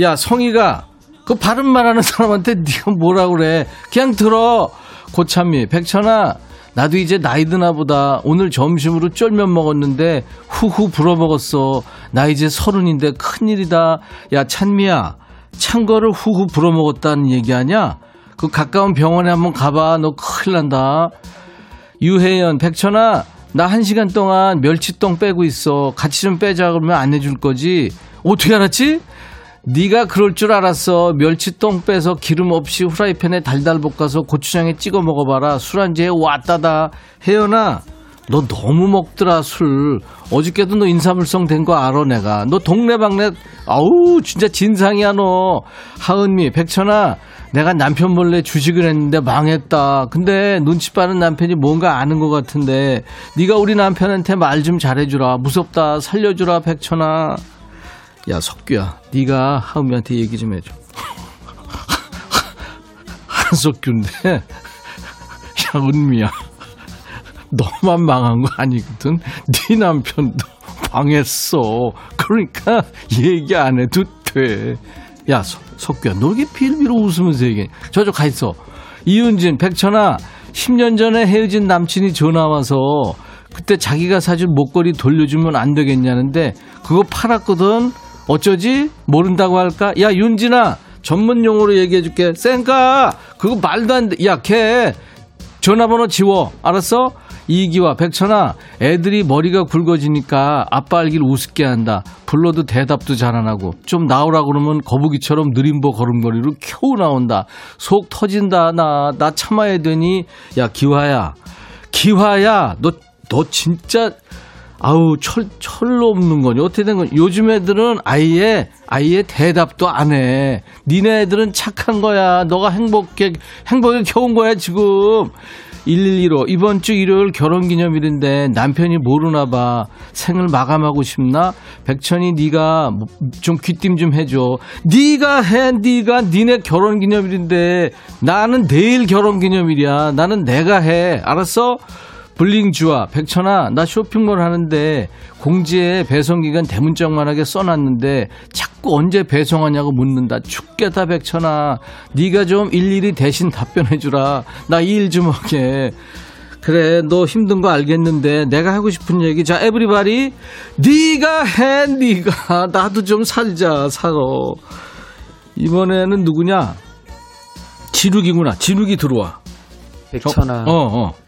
S1: 야, 성희가 그 바른 말하는 사람한테 네가 뭐라 그래? 그냥 들어. 고참미, 백천아, 나도 이제 나이 드나 보다. 오늘 점심으로 쫄면 먹었는데 후후 불어 먹었어. 나 이제 서른인데 큰일이다. 야, 찬미야. 찬 거를 후후 불어먹었다는 얘기 아냐? 그 가까운 병원에 한번 가봐. 너 큰일 난다. 유혜연, 백천아, 나 한 시간 동안 멸치똥 빼고 있어. 같이 좀 빼자 그러면 안 해줄 거지? 어떻게 알았지? 네가 그럴 줄 알았어. 멸치똥 빼서 기름 없이 후라이팬에 달달 볶아서 고추장에 찍어 먹어봐라. 술안주에 왔다다. 혜연아, 너 너무 먹더라 술. 어저께도 너 인사물성 된 거 알아 내가. 너 동네방네 아우 진짜 진상이야 너. 하은미, 백천아, 내가 남편 몰래 주식을 했는데 망했다. 근데 눈치 빠른 남편이 뭔가 아는 것 같은데 네가 우리 남편한테 말 좀 잘해주라. 무섭다. 살려주라 백천아. 야 석규야, 네가 하은미한테 얘기 좀 해줘. 한석규인데, 야 은미야, 너만 망한 거 아니거든. 네 남편도 망했어. 그러니까 얘기 안 해도 돼. 야 석, 석규야, 너 이렇게 빌비로 웃으면서 얘기해. 저쪽 가 있어. 이윤진, 백천아, 10년 전에 헤어진 남친이 전화 와서 그때 자기가 사준 목걸이 돌려주면 안 되겠냐는데 그거 팔았거든. 어쩌지? 모른다고 할까? 야, 윤진아, 전문 용어로 얘기해 줄게. 쌩까! 그거 말도 안 돼. 야, 걔, 전화번호 지워. 알았어? 이기와 백천아, 애들이 머리가 굵어지니까 아빠 알기를 우습게 한다. 불러도 대답도 잘 안 하고. 좀 나오라 그러면 거북이처럼 느림보 걸음걸이로 겨우 나온다. 속 터진다, 나. 나 참아야 되니? 야, 기화야. 기화야, 너, 너 진짜, 아우 철 철로 없는 거니 어떻게 된 거니 요즘 애들은 아예 아예 대답도 안 해. 니네 애들은 착한 거야. 너가 행복해 행복에 겨운 거야 지금. 1115 이번 주 일요일 결혼 기념일인데 남편이 모르나 봐. 생을 마감하고 싶나? 백천이 네가 뭐좀 귀띔 좀 해줘. 네가 해 네가 니네 결혼 기념일인데 나는 내일 결혼 기념일이야. 나는 내가 해. 알았어 블링주아 백천아 나 쇼핑몰 하는데 공지에 배송기간 대문짝만하게 써놨는데 자꾸 언제 배송하냐고 묻는다. 죽겠다 백천아. 네가 좀 일일이 대신 답변해주라. 나일좀 하게. 그래 너 힘든 거 알겠는데 내가 하고 싶은 얘기. 자 에브리바디. 네가 해 네가. 나도 좀 살자 살아 이번에는 누구냐? 지룩이구나. 지룩이 들어와.
S6: 백천아,
S1: 어어. 너왜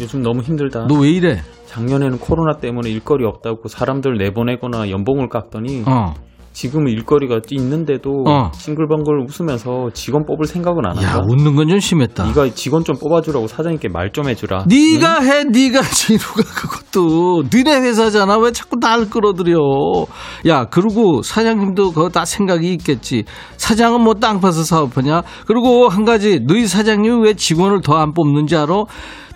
S6: 요즘 너무 힘들다.
S1: 이래
S6: 작년에는 코로나 때문에 일거리 없다고 사람들 내보내거나 연봉을 깎더니
S1: 어
S6: 지금은 일거리가 있는데도
S1: 어.
S6: 싱글벙글 웃으면서 직원 뽑을 생각은
S1: 안야
S6: 한다.
S1: 웃는 건 좀 심했다.
S6: 네가 직원 좀 뽑아주라고 사장님께 말 좀 해주라.
S1: 네가 해, 네가 진우가 그것도 너네 회사잖아. 왜 자꾸 날 끌어들여? 야, 그리고 사장님도 그거 다 생각이 있겠지. 사장은 뭐 땅 파서 사업하냐? 그리고 한 가지, 너희 사장님이 왜 직원을 더 안 뽑는지 알아?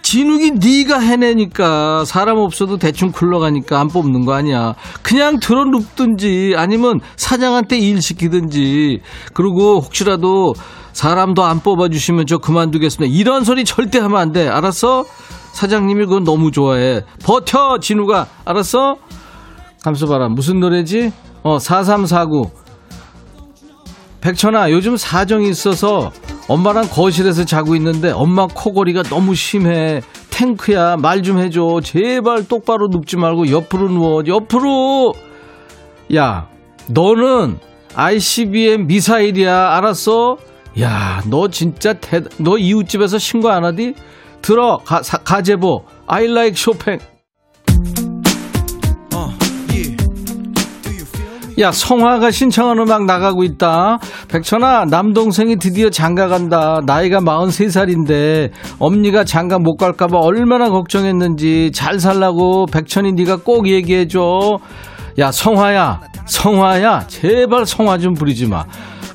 S1: 진욱이 네가 해내니까 사람 없어도 대충 굴러가니까 안 뽑는 거 아니야. 그냥 들어 눕든지 아니면 사장한테 일 시키든지 그리고 혹시라도 사람도 안 뽑아주시면 저 그만두겠습니다. 이런 소리 절대 하면 안 돼. 알았어? 사장님이 그건 너무 좋아해. 버텨, 진우가. 알았어? 감수 봐라. 무슨 노래지? 어, 4349. 백천아, 요즘 사정이 있어서 엄마랑 거실에서 자고 있는데 엄마 코골이가 너무 심해. 탱크야, 말 좀 해줘. 제발 똑바로 눕지 말고 옆으로 누워. 옆으로! 야, 너는 ICBM 미사일이야. 알았어? 야, 너 진짜 대, 너 이웃집에서 신고 안 하디? 들어, 가, 사, 가제보. I like 쇼팽. 야, 성화가 신청한 음악 나가고 있다. 백천아, 남동생이 드디어 장가 간다. 나이가 43살인데, 엄니가 장가 못 갈까봐 얼마나 걱정했는지, 잘 살라고 백천이 네가 꼭 얘기해줘. 야, 성화야, 성화야, 제발 성화 좀 부리지 마.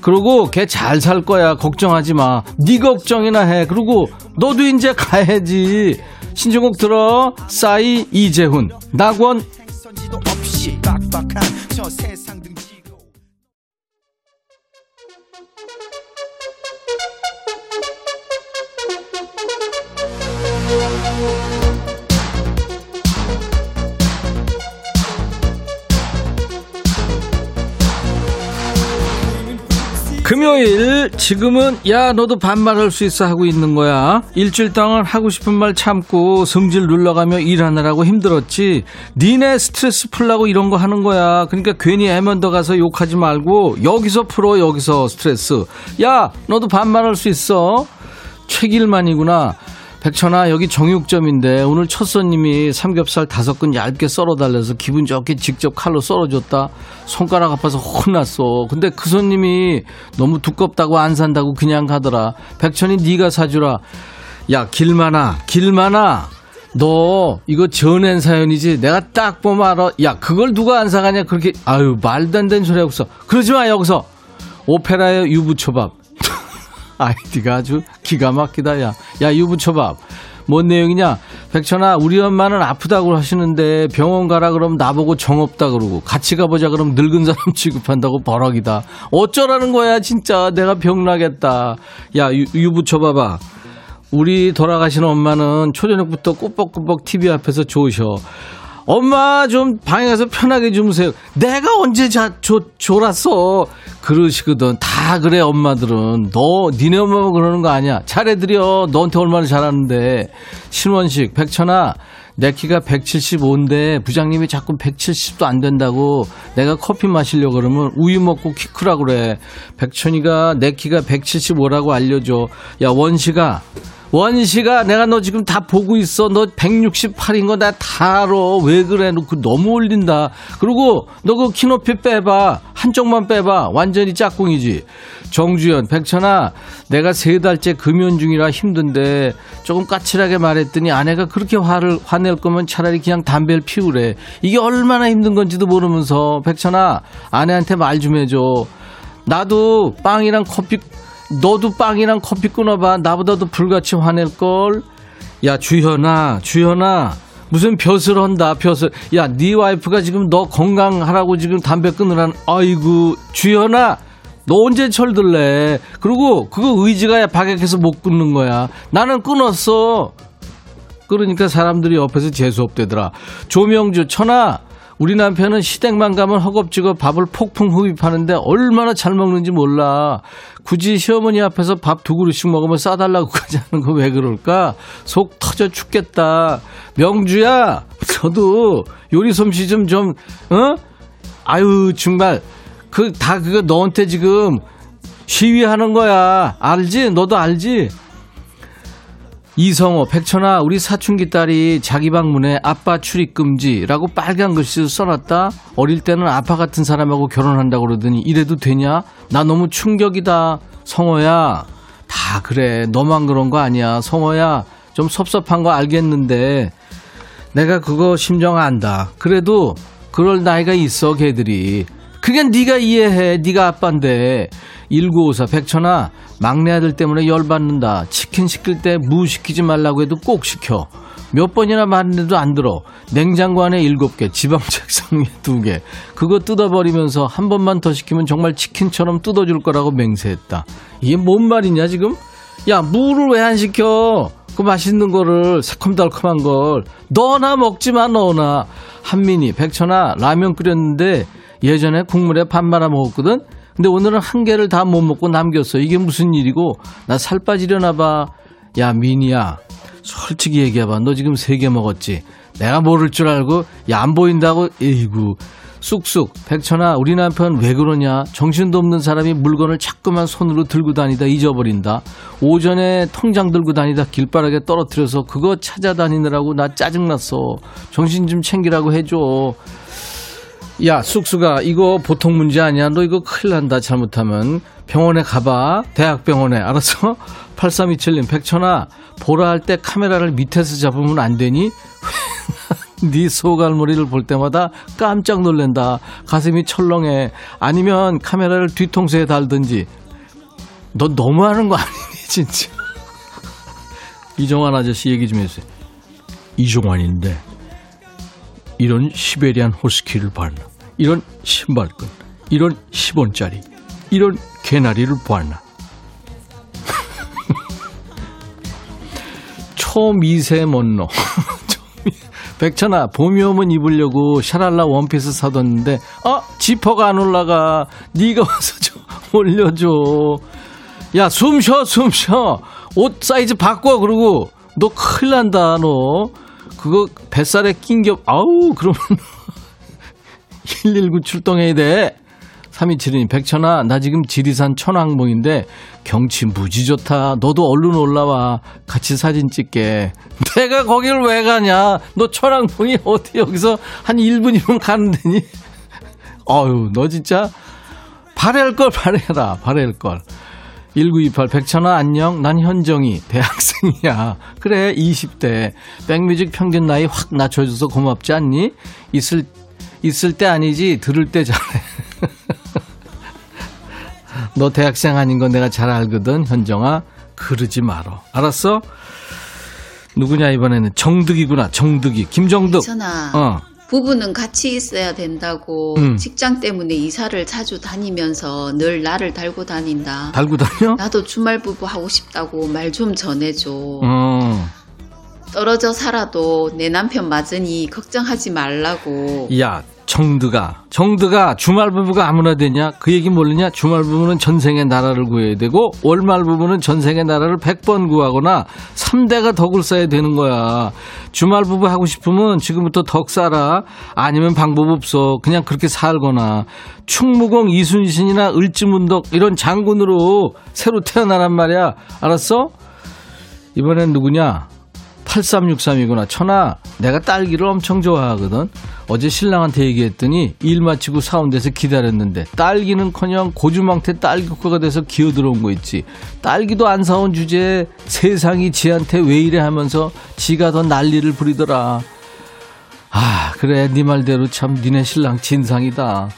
S1: 그리고 걔 잘 살 거야. 걱정하지 마. 네 걱정이나 해. 그리고 너도 이제 가야지. 신청곡 들어. 싸이 이재훈. 낙원
S7: 빡빡한 저 세상 등
S1: 금요일 지금은 야 너도 반말할 수 있어 하고 있는 거야. 일주일 동안 하고 싶은 말 참고 성질 눌러가며 일하느라고 힘들었지. 니네 스트레스 풀라고 이런 거 하는 거야. 그러니까 괜히 애면더 가서 욕하지 말고 여기서 풀어 여기서 스트레스. 야 너도 반말할 수 있어? 최길만이구나 백천아 여기 정육점인데 오늘 첫 손님이 삼겹살 다섯 근 얇게 썰어달래서 기분 좋게 직접 칼로 썰어줬다. 손가락 아파서 혼났어. 근데 그 손님이 너무 두껍다고 안 산다고 그냥 가더라. 백천이 네가 사주라. 야 길만아 길만아. 너 이거 전엔 사연이지? 내가 딱 보면 알아. 야 그걸 누가 안 사가냐? 그렇게 아유 말도 안 되는 소리 하고 있어. 그러지 마 여기서. 오페라의 유부초밥 아이디가 아주 기가 막히다, 야. 야, 유부초밥. 뭔 내용이냐? 백천아, 우리 엄마는 아프다고 하시는데 병원 가라 그러면 나보고 정 없다 그러고 같이 가보자 그러면 늙은 사람 취급한다고 버럭이다. 어쩌라는 거야, 진짜. 내가 병나겠다. 야, 유, 유부초밥아. 우리 돌아가신 엄마는 초저녁부터 꾸벅꾸벅 TV 앞에서 좋으셔. 엄마 좀 방에 가서 편하게 주무세요. 내가 언제 자, 조, 졸았어. 그러시거든. 다 그래 엄마들은. 너 니네 엄마만 그러는 거 아니야. 잘해드려. 너한테 얼마나 잘하는데. 신원식 백천아 내 키가 175인데 부장님이 자꾸 170도 안 된다고 내가 커피 마시려고 그러면 우유 먹고 키 크라 그래. 백천이가 내 키가 175라고 알려줘. 야 원식아 원시가 내가 너 지금 다 보고 있어. 너 168인 거 나 다 알아. 왜 그래? 너 그 너무 올린다. 그리고 너 그 키높이 빼봐. 한쪽만 빼봐. 완전히 짝꿍이지. 정주연, 백천아, 내가 세 달째 금연 중이라 힘든데 조금 까칠하게 말했더니 아내가 그렇게 화를 화낼 거면 차라리 그냥 담배를 피우래. 이게 얼마나 힘든 건지도 모르면서 백천아, 아내한테 말 좀 해줘. 나도 빵이랑 커피 너도 빵이랑 커피 끊어봐. 나보다도 불같이 화낼걸. 야, 주현아, 주현아. 무슨 벼슬 한다, 벼슬. 야, 네 와이프가 지금 너 건강하라고 지금 담배 끊으란, 아이고, 주현아. 너 언제 철들래? 그리고 그거 의지가 박약해서 못 끊는 거야. 나는 끊었어. 그러니까 사람들이 옆에서 재수없대더라. 조명주, 천하, 우리 남편은 시댁만 가면 허겁지겁 밥을 폭풍 흡입하는데 얼마나 잘 먹는지 몰라. 굳이 시어머니 앞에서 밥 두 그릇씩 먹으면 싸달라고까지 하는 거 왜 그럴까? 속 터져 죽겠다. 명주야, 저도 요리 솜씨 좀 좀, 어? 아유, 정말. 그, 다 그거 너한테 지금 시위하는 거야. 알지? 너도 알지? 이성호, 백천아, 우리 사춘기 딸이 자기 방 문에 아빠 출입 금지라고 빨간 글씨로 써놨다. 어릴 때는 아빠 같은 사람하고 결혼한다고 그러더니 이래도 되냐? 나 너무 충격이다. 성호야, 다 그래. 너만 그런 거 아니야. 성호야, 좀 섭섭한 거 알겠는데 내가 그거 심정 안다. 그래도 그럴 나이가 있어, 걔들이. 그냥 네가 이해해. 네가 아빠인데. 1954 백천아 막내 아들 때문에 열받는다. 치킨 시킬 때 무 시키지 말라고 해도 꼭 시켜. 몇 번이나 말했는데도 안 들어. 냉장고 안에 7개, 지방 책상 위에 2개. 그거 뜯어버리면서 한 번만 더 시키면 정말 치킨처럼 뜯어줄 거라고 맹세했다. 이게 뭔 말이냐 지금? 야 무를 왜 안 시켜? 그 맛있는 거를 새콤달콤한 걸 너나 먹지 마 너나 한민이 백천아 라면 끓였는데 예전에 국물에 밥 말아 먹었거든 근데 오늘은 한 개를 다 못 먹고 남겼어 이게 무슨 일이고? 나 살 빠지려나 봐야 민이야. 솔직히 얘기해봐. 너 지금 세 개 먹었지? 내가 모를 줄 알고 야 안 보인다고? 에이구. 쑥쑥. 백천아 우리 남편 왜 그러냐? 정신도 없는 사람이 물건을 자꾸만 손으로 들고 다니다 잊어버린다. 오전에 통장 들고 다니다 길바닥에 떨어뜨려서 그거 찾아다니느라고 나 짜증났어. 정신 좀 챙기라고 해줘 야 쑥쑥아 이거 보통 문제 아니야 너 이거 큰일 난다 잘못하면 병원에 가봐 대학병원에 알았어 8327님 백천아 보라 할 때 카메라를 밑에서 잡으면 안 되니 네 소갈머리를 볼 때마다 깜짝 놀란다. 가슴이 철렁해. 아니면 카메라를 뒤통수에 달든지. 너 너무하는 거 아니니 진짜. 이종환 아저씨 얘기 좀 해주세요. 이종환인데 이런 시베리안 호스키를 봤나. 이런 신발끈. 이런 10원짜리. 이런 개나리를 봤나. 초미세먼로. 백천아 봄이 오면 입으려고 샤랄라 원피스 사뒀는데 어 지퍼가 안 올라가 네가 와서 좀 올려줘 야 숨 쉬어 숨 쉬어 옷 사이즈 바꿔 그러고 너 큰일 난다 너 그거 뱃살에 낀 겹 아우 그러면 119 출동해야 돼 3272님, 백천아, 나 지금 지리산 천왕봉인데 경치 무지 좋다. 너도 얼른 올라와. 같이 사진 찍게. 내가 거기를 왜 가냐? 너 천왕봉이 어디 여기서 한 1분이면 가는 데니? 어유, 너 진짜 바랄 걸 바래라. 바랄 걸. 1928 백천아 안녕 난 현정이 대학생이야 그래 20대 백뮤직 평균 나이 확 낮춰줘서 고맙지 않니 있을 있을 때 아니지 들을 때 잘해 너 대학생 아닌 건 내가 잘 알거든 현정아. 그러지 말어 알았어? 누구냐 이번에는. 정득이구나 정득이. 김정득.
S8: 전아.
S1: 어.
S8: 부부는 같이 있어야 된다고
S1: 음.
S8: 직장 때문에 이사를 자주 다니면서 늘 나를 달고 다닌다.
S1: 달고 다녀?
S8: 나도 주말 부부 하고 싶다고 말 좀 전해줘.
S1: 어
S8: 떨어져 살아도 내 남편 맞으니 걱정하지 말라고.
S1: 야, 정드가, 정드가 주말 부부가 아무나 되냐? 그 얘기 모르냐? 주말 부부는 전생의 나라를 구해야 되고, 월말 부부는 전생의 나라를 100번 구하거나, 3대가 덕을 쌓아야 되는 거야. 주말 부부 하고 싶으면 지금부터 덕 쌓아. 아니면 방법 없어. 그냥 그렇게 살거나. 충무공 이순신이나 을지문덕 이런 장군으로 새로 태어나란 말이야. 알았어? 이번엔 누구냐? 8363이구나. 천아, 내가 딸기를 엄청 좋아하거든. 어제 신랑한테 얘기했더니 일 마치고 데서 기다렸는데 딸기는 커녕 고주망태 딸기국화가 돼서 기어 들어온 거 있지. 딸기도 안 사온 주제에 세상이 지한테 왜 이래 하면서 지가 더 난리를 부리더라. 아, 그래. 네 말대로 참 니네 신랑 진상이다.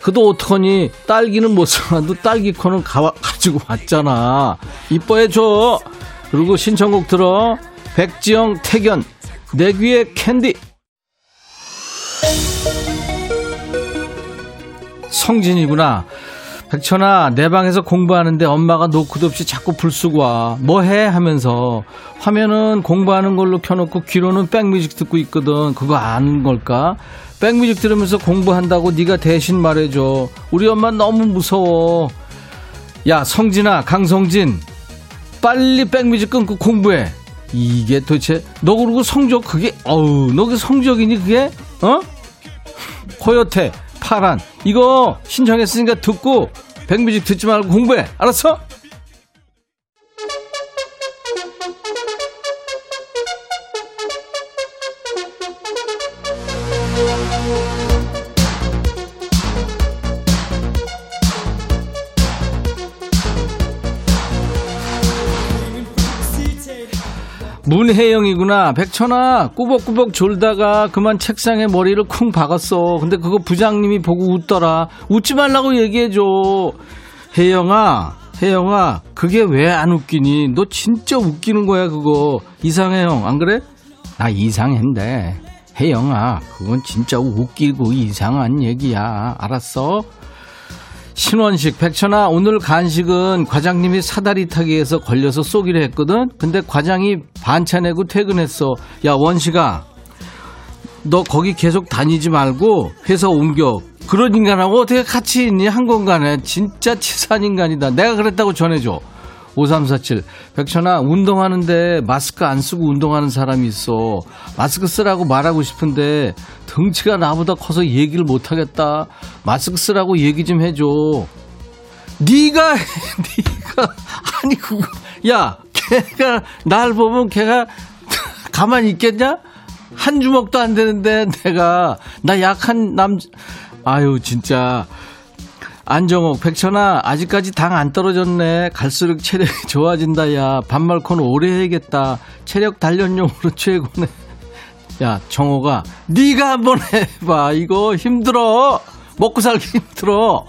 S1: 그도 어떡하니 딸기는 못 사놔도 딸기콘은 가, 가지고 왔잖아 이뻐해줘 그리고 신청곡 들어 백지영 태견 내 귀에 캔디. 성진이구나. 백천아 내 방에서 공부하는데 엄마가 노크도 없이 자꾸 불 쓰고 와. 뭐해? 하면서. 화면은 공부하는 걸로 켜놓고 귀로는 백뮤직 듣고 있거든. 그거 아는 걸까? 백뮤직 들으면서 공부한다고 네가 대신 말해줘. 우리 엄마 너무 무서워. 야 성진아 강성진. 빨리 백뮤직 끊고 공부해 이게 도대체 너 그러고 성적 그게 어우 너 그 성적이니 그게? 어? 코요태 파란. 이거 신청했으니까 듣고 백뮤직 듣지 말고 공부해. 알았어? 문혜영이구나. 백천아, 꾸벅꾸벅 졸다가 그만 책상에 머리를 쿵 박았어. 근데 그거 부장님이 보고 웃더라. 웃지 말라고 얘기해줘. 혜영아, 혜영아, 그게 왜 안 웃기니? 너 진짜 웃기는 거야, 그거. 이상해, 형. 안 그래? 나 이상한데. 혜영아, 그건 진짜 웃기고 이상한 얘기야. 알았어? 신원식, 백천아, 오늘 간식은 과장님이 사다리 타기에서 걸려서 쏘기로 했거든? 근데 과장이 반차 내고 퇴근했어. 야, 원식아, 너 거기 계속 다니지 말고 회사 옮겨. 그런 인간하고 어떻게 같이 있니? 한 공간에. 진짜 치사한 인간이다. 내가 그랬다고 전해줘. 5347. 백천아, 운동하는데 마스크 안 쓰고 운동하는 사람이 있어. 마스크 쓰라고 말하고 싶은데 덩치가 나보다 커서 얘기를 못 하겠다. 마스크 쓰라고 얘기 좀 해줘. 네가 해, 네가. 아니, 그거. 야, 걔가 날 보면 걔가 가만히 있겠냐? 한 주먹도 안 되는데 내가 나 약한 남 아유 진짜 안정옥 백천아 아직까지 당 안 떨어졌네. 갈수록 체력이 좋아진다 야. 반말콘 오래 해야겠다. 체력 단련용으로 최고네. 야 정호가 네가 한번 해봐. 이거 힘들어. 먹고 살기 힘들어.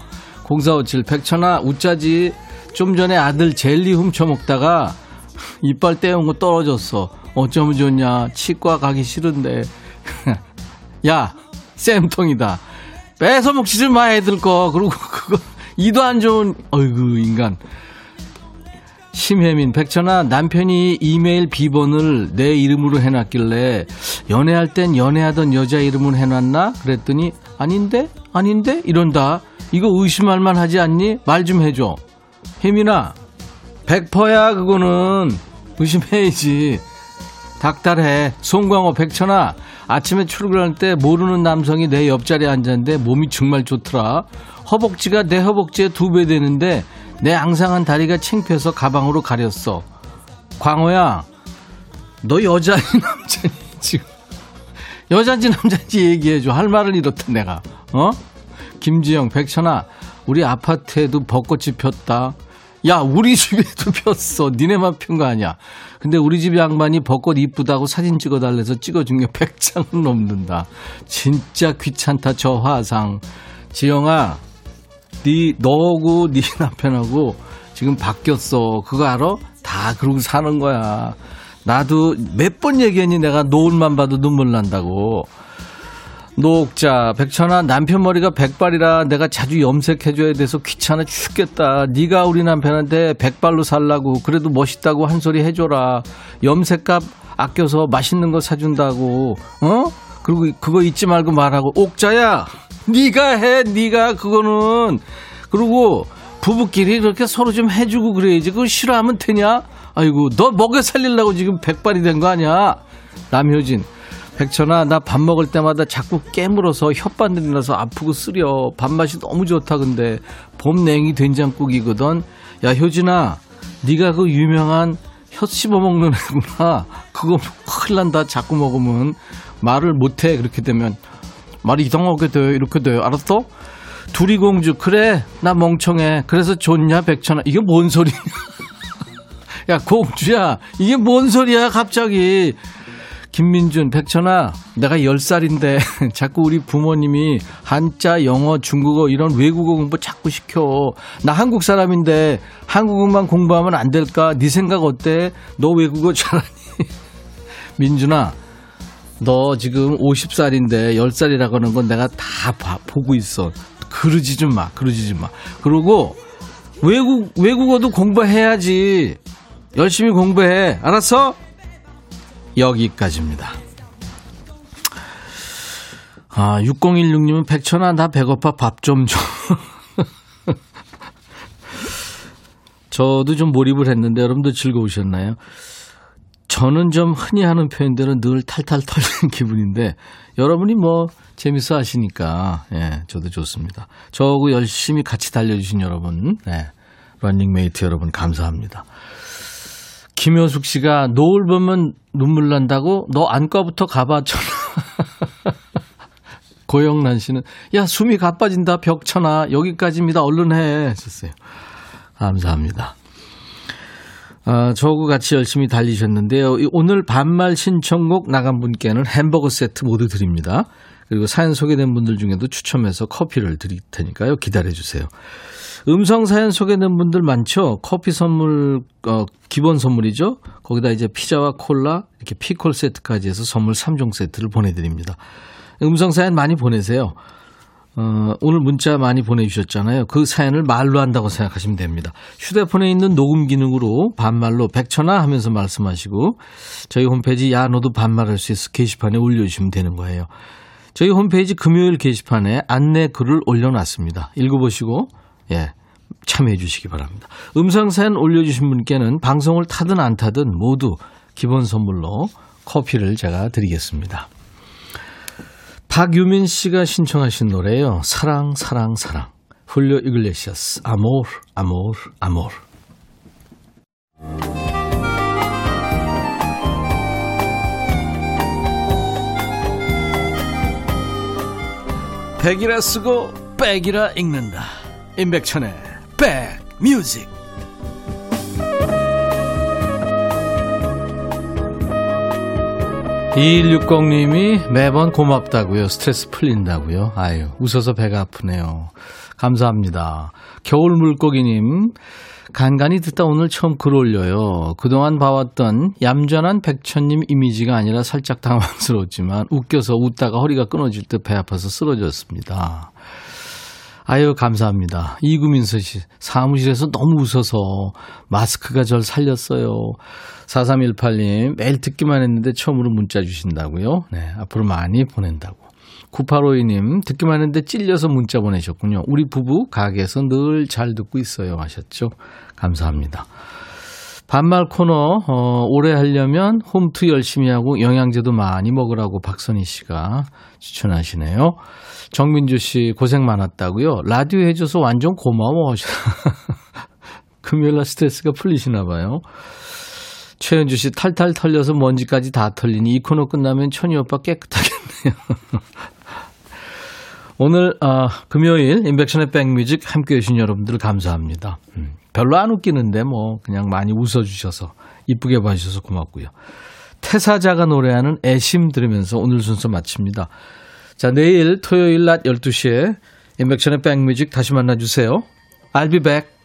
S1: 0457 백천아 웃자지. 좀 전에 아들 젤리 훔쳐 먹다가 이빨 떼운 거 떨어졌어. 어쩌면 좋냐. 치과 가기 싫은데. 야 쌤통이다 뺏어 먹지 좀 마 애들 거. 그리고 그거 이도 안 좋은 어이구 인간. 심혜민 백천아 남편이 이메일 비번을 내 이름으로 해놨길래 연애할 땐 연애하던 여자 이름을 해놨나? 그랬더니 아닌데? 아닌데? 이런다. 이거 의심할 만 하지 않니? 말 좀 해줘. 혜민아 백퍼야 그거는. 의심해야지. 닥달해. 송광호 백천아 아침에 출근할 때 모르는 남성이 내 옆자리에 앉았는데 몸이 정말 좋더라. 허벅지가 내 허벅지의 두 배 되는데 내 앙상한 다리가 창피해서 가방으로 가렸어. 광호야 너 여자니 남자니 지금. 여자인지 남자인지 얘기해줘. 할 말을 잃었다 내가. 어? 김지영 백천아 우리 아파트에도 벚꽃이 폈다. 야 우리 집에도 폈어. 니네만 핀 거 아니야 근데 우리 집 양반이 벚꽃 이쁘다고 사진 찍어달래서 찍어준 게 100장은 넘는다. 진짜 귀찮다 저 화상. 지영아 네 너하고 네 남편하고 지금 바뀌었어. 그거 알아? 다 그러고 사는 거야. 나도 몇 번 얘기했니? 내가 노을만 봐도 눈물 난다고 노옥자 백천아 남편 머리가 백발이라 내가 자주 염색해줘야 돼서 귀찮아 죽겠다. 네가 우리 남편한테 백발로 살라고 그래도 멋있다고 한 소리 해줘라. 염색값 아껴서 맛있는 거 사준다고 어? 그리고 그거 잊지 말고 말하고 옥자야 네가 해 네가 그거는. 그리고 부부끼리 그렇게 서로 좀 해주고 그래야지. 그거 싫어하면 되냐? 아이고 너 먹여 살리려고 지금 백발이 된 거 아니야? 남효진 백천아 나 밥 먹을 때마다 자꾸 깨물어서 혓바늘이 나서 아프고 쓰려. 밥맛이 너무 좋다 근데. 봄 냉이 된장국이거든. 야 효진아 네가 그 유명한 혀 씹어 먹는 애구나. 그거 큰일 난다 자꾸 먹으면. 말을 못해 그렇게 되면. 말이 이상하게 돼요 이렇게 돼요. 알았어? 둘이 공주 그래 나 멍청해. 그래서 좋냐 백천아? 이게 뭔 소리냐? 야 공주야 이게 뭔 소리야 갑자기 김민준, 백천아, 내가 10살인데 자꾸 우리 부모님이 한자, 영어, 중국어 이런 외국어 공부 자꾸 시켜. 나 한국 사람인데 한국어만 공부하면 안 될까? 네 생각 어때? 너 외국어 잘하니? 민준아, 너 지금 50살인데 10살이라고 하는 건 내가 다 봐- 보고 있어. 그러지 좀 마. 그러지 좀 마. 그러고 외국 외국어도 공부해야지. 열심히 공부해. 알았어? 여기까지입니다. 아, 6016님은 백천아 나 배고파 밥 좀 줘. 저도 좀 몰입을 했는데 여러분도 즐거우셨나요? 저는 좀 흔히 하는 표현들은 늘 탈탈 털리는 기분인데 여러분이 뭐 재밌어 하시니까 예, 저도 좋습니다. 저하고 열심히 같이 달려주신 여러분, 네, 런닝메이트 여러분 감사합니다. 김효숙 씨가 노을 보면 눈물 난다고 너 안과부터 가봤잖아. 고영란 씨는 야 숨이 가빠진다 벽쳐나 여기까지입니다 얼른 해 하셨어요. 감사합니다. 아, 저하고 같이 열심히 달리셨는데요. 이 오늘 반말 신청곡 나간 분께는 햄버거 세트 모두 드립니다. 그리고 사연 소개된 분들 중에도 추첨해서 커피를 드릴 테니까요. 기다려 주세요. 음성 사연 소개된 분들 많죠? 커피 선물, 어, 기본 선물이죠? 거기다 이제 피자와 콜라, 이렇게 피콜 세트까지 해서 선물 3종 세트를 보내드립니다. 음성 사연 많이 보내세요. 어, 오늘 문자 많이 보내주셨잖아요. 그 사연을 말로 한다고 생각하시면 됩니다. 휴대폰에 있는 녹음 기능으로 반말로 백천아 하면서 말씀하시고 저희 홈페이지 야 너도 반말할 수 있어 게시판에 올려주시면 되는 거예요. 저희 홈페이지 금요일 게시판에 안내 글을 올려놨습니다. 읽어보시고 예 참여해 주시기 바랍니다. 음성 사연 올려주신 분께는 방송을 타든 안 타든 모두 기본 선물로 커피를 제가 드리겠습니다. 박유민 씨가 신청하신 노래예요. 사랑 사랑 사랑. 훌리오 이글레시아스 아모르 아모르 아모르. 백이라 쓰고 백이라 읽는다. 임백천의 백뮤직. 2160님이 매번 고맙다고요. 스트레스 풀린다고요. 아유, 웃어서 배가 아프네요. 감사합니다. 겨울 물고기님, 간간히 듣다 오늘 처음 글 올려요. 그동안 봐왔던 얌전한 백천님 이미지가 아니라 살짝 당황스러웠지만 웃겨서 웃다가 허리가 끊어질 듯 배 아파서 쓰러졌습니다. 아유, 감사합니다. 이구민서 씨, 사무실에서 너무 웃어서 마스크가 절 살렸어요. 4318님, 매일 듣기만 했는데 처음으로 문자 주신다고요? 네, 앞으로 많이 보낸다고. 9852님, 듣기만 했는데 찔려서 문자 보내셨군요. 우리 부부 가게에서 늘 잘 듣고 있어요. 하셨죠? 감사합니다. 반말 코너, 어, 오래 하려면 홈트 열심히 하고 영양제도 많이 먹으라고 박선희 씨가 추천하시네요. 정민주 씨 고생 많았다고요. 라디오 해줘서 완전 고마워. 금요일날 스트레스가 풀리시나 봐요. 최현주 씨 탈탈 털려서 먼지까지 다 털리니 이 코너 끝나면 천희 오빠 깨끗하겠네요. 오늘 어, 금요일 인백션의 백뮤직 함께해 주신 여러분들 감사합니다. 음, 별로 안 웃기는데 뭐 그냥 많이 웃어주셔서 이쁘게 봐주셔서 고맙고요. 태사자가 노래하는 애심 들으면서 오늘 순서 마칩니다. 자 내일 토요일 낮 12시에 인백션의 백뮤직 다시 만나주세요. I'll be back.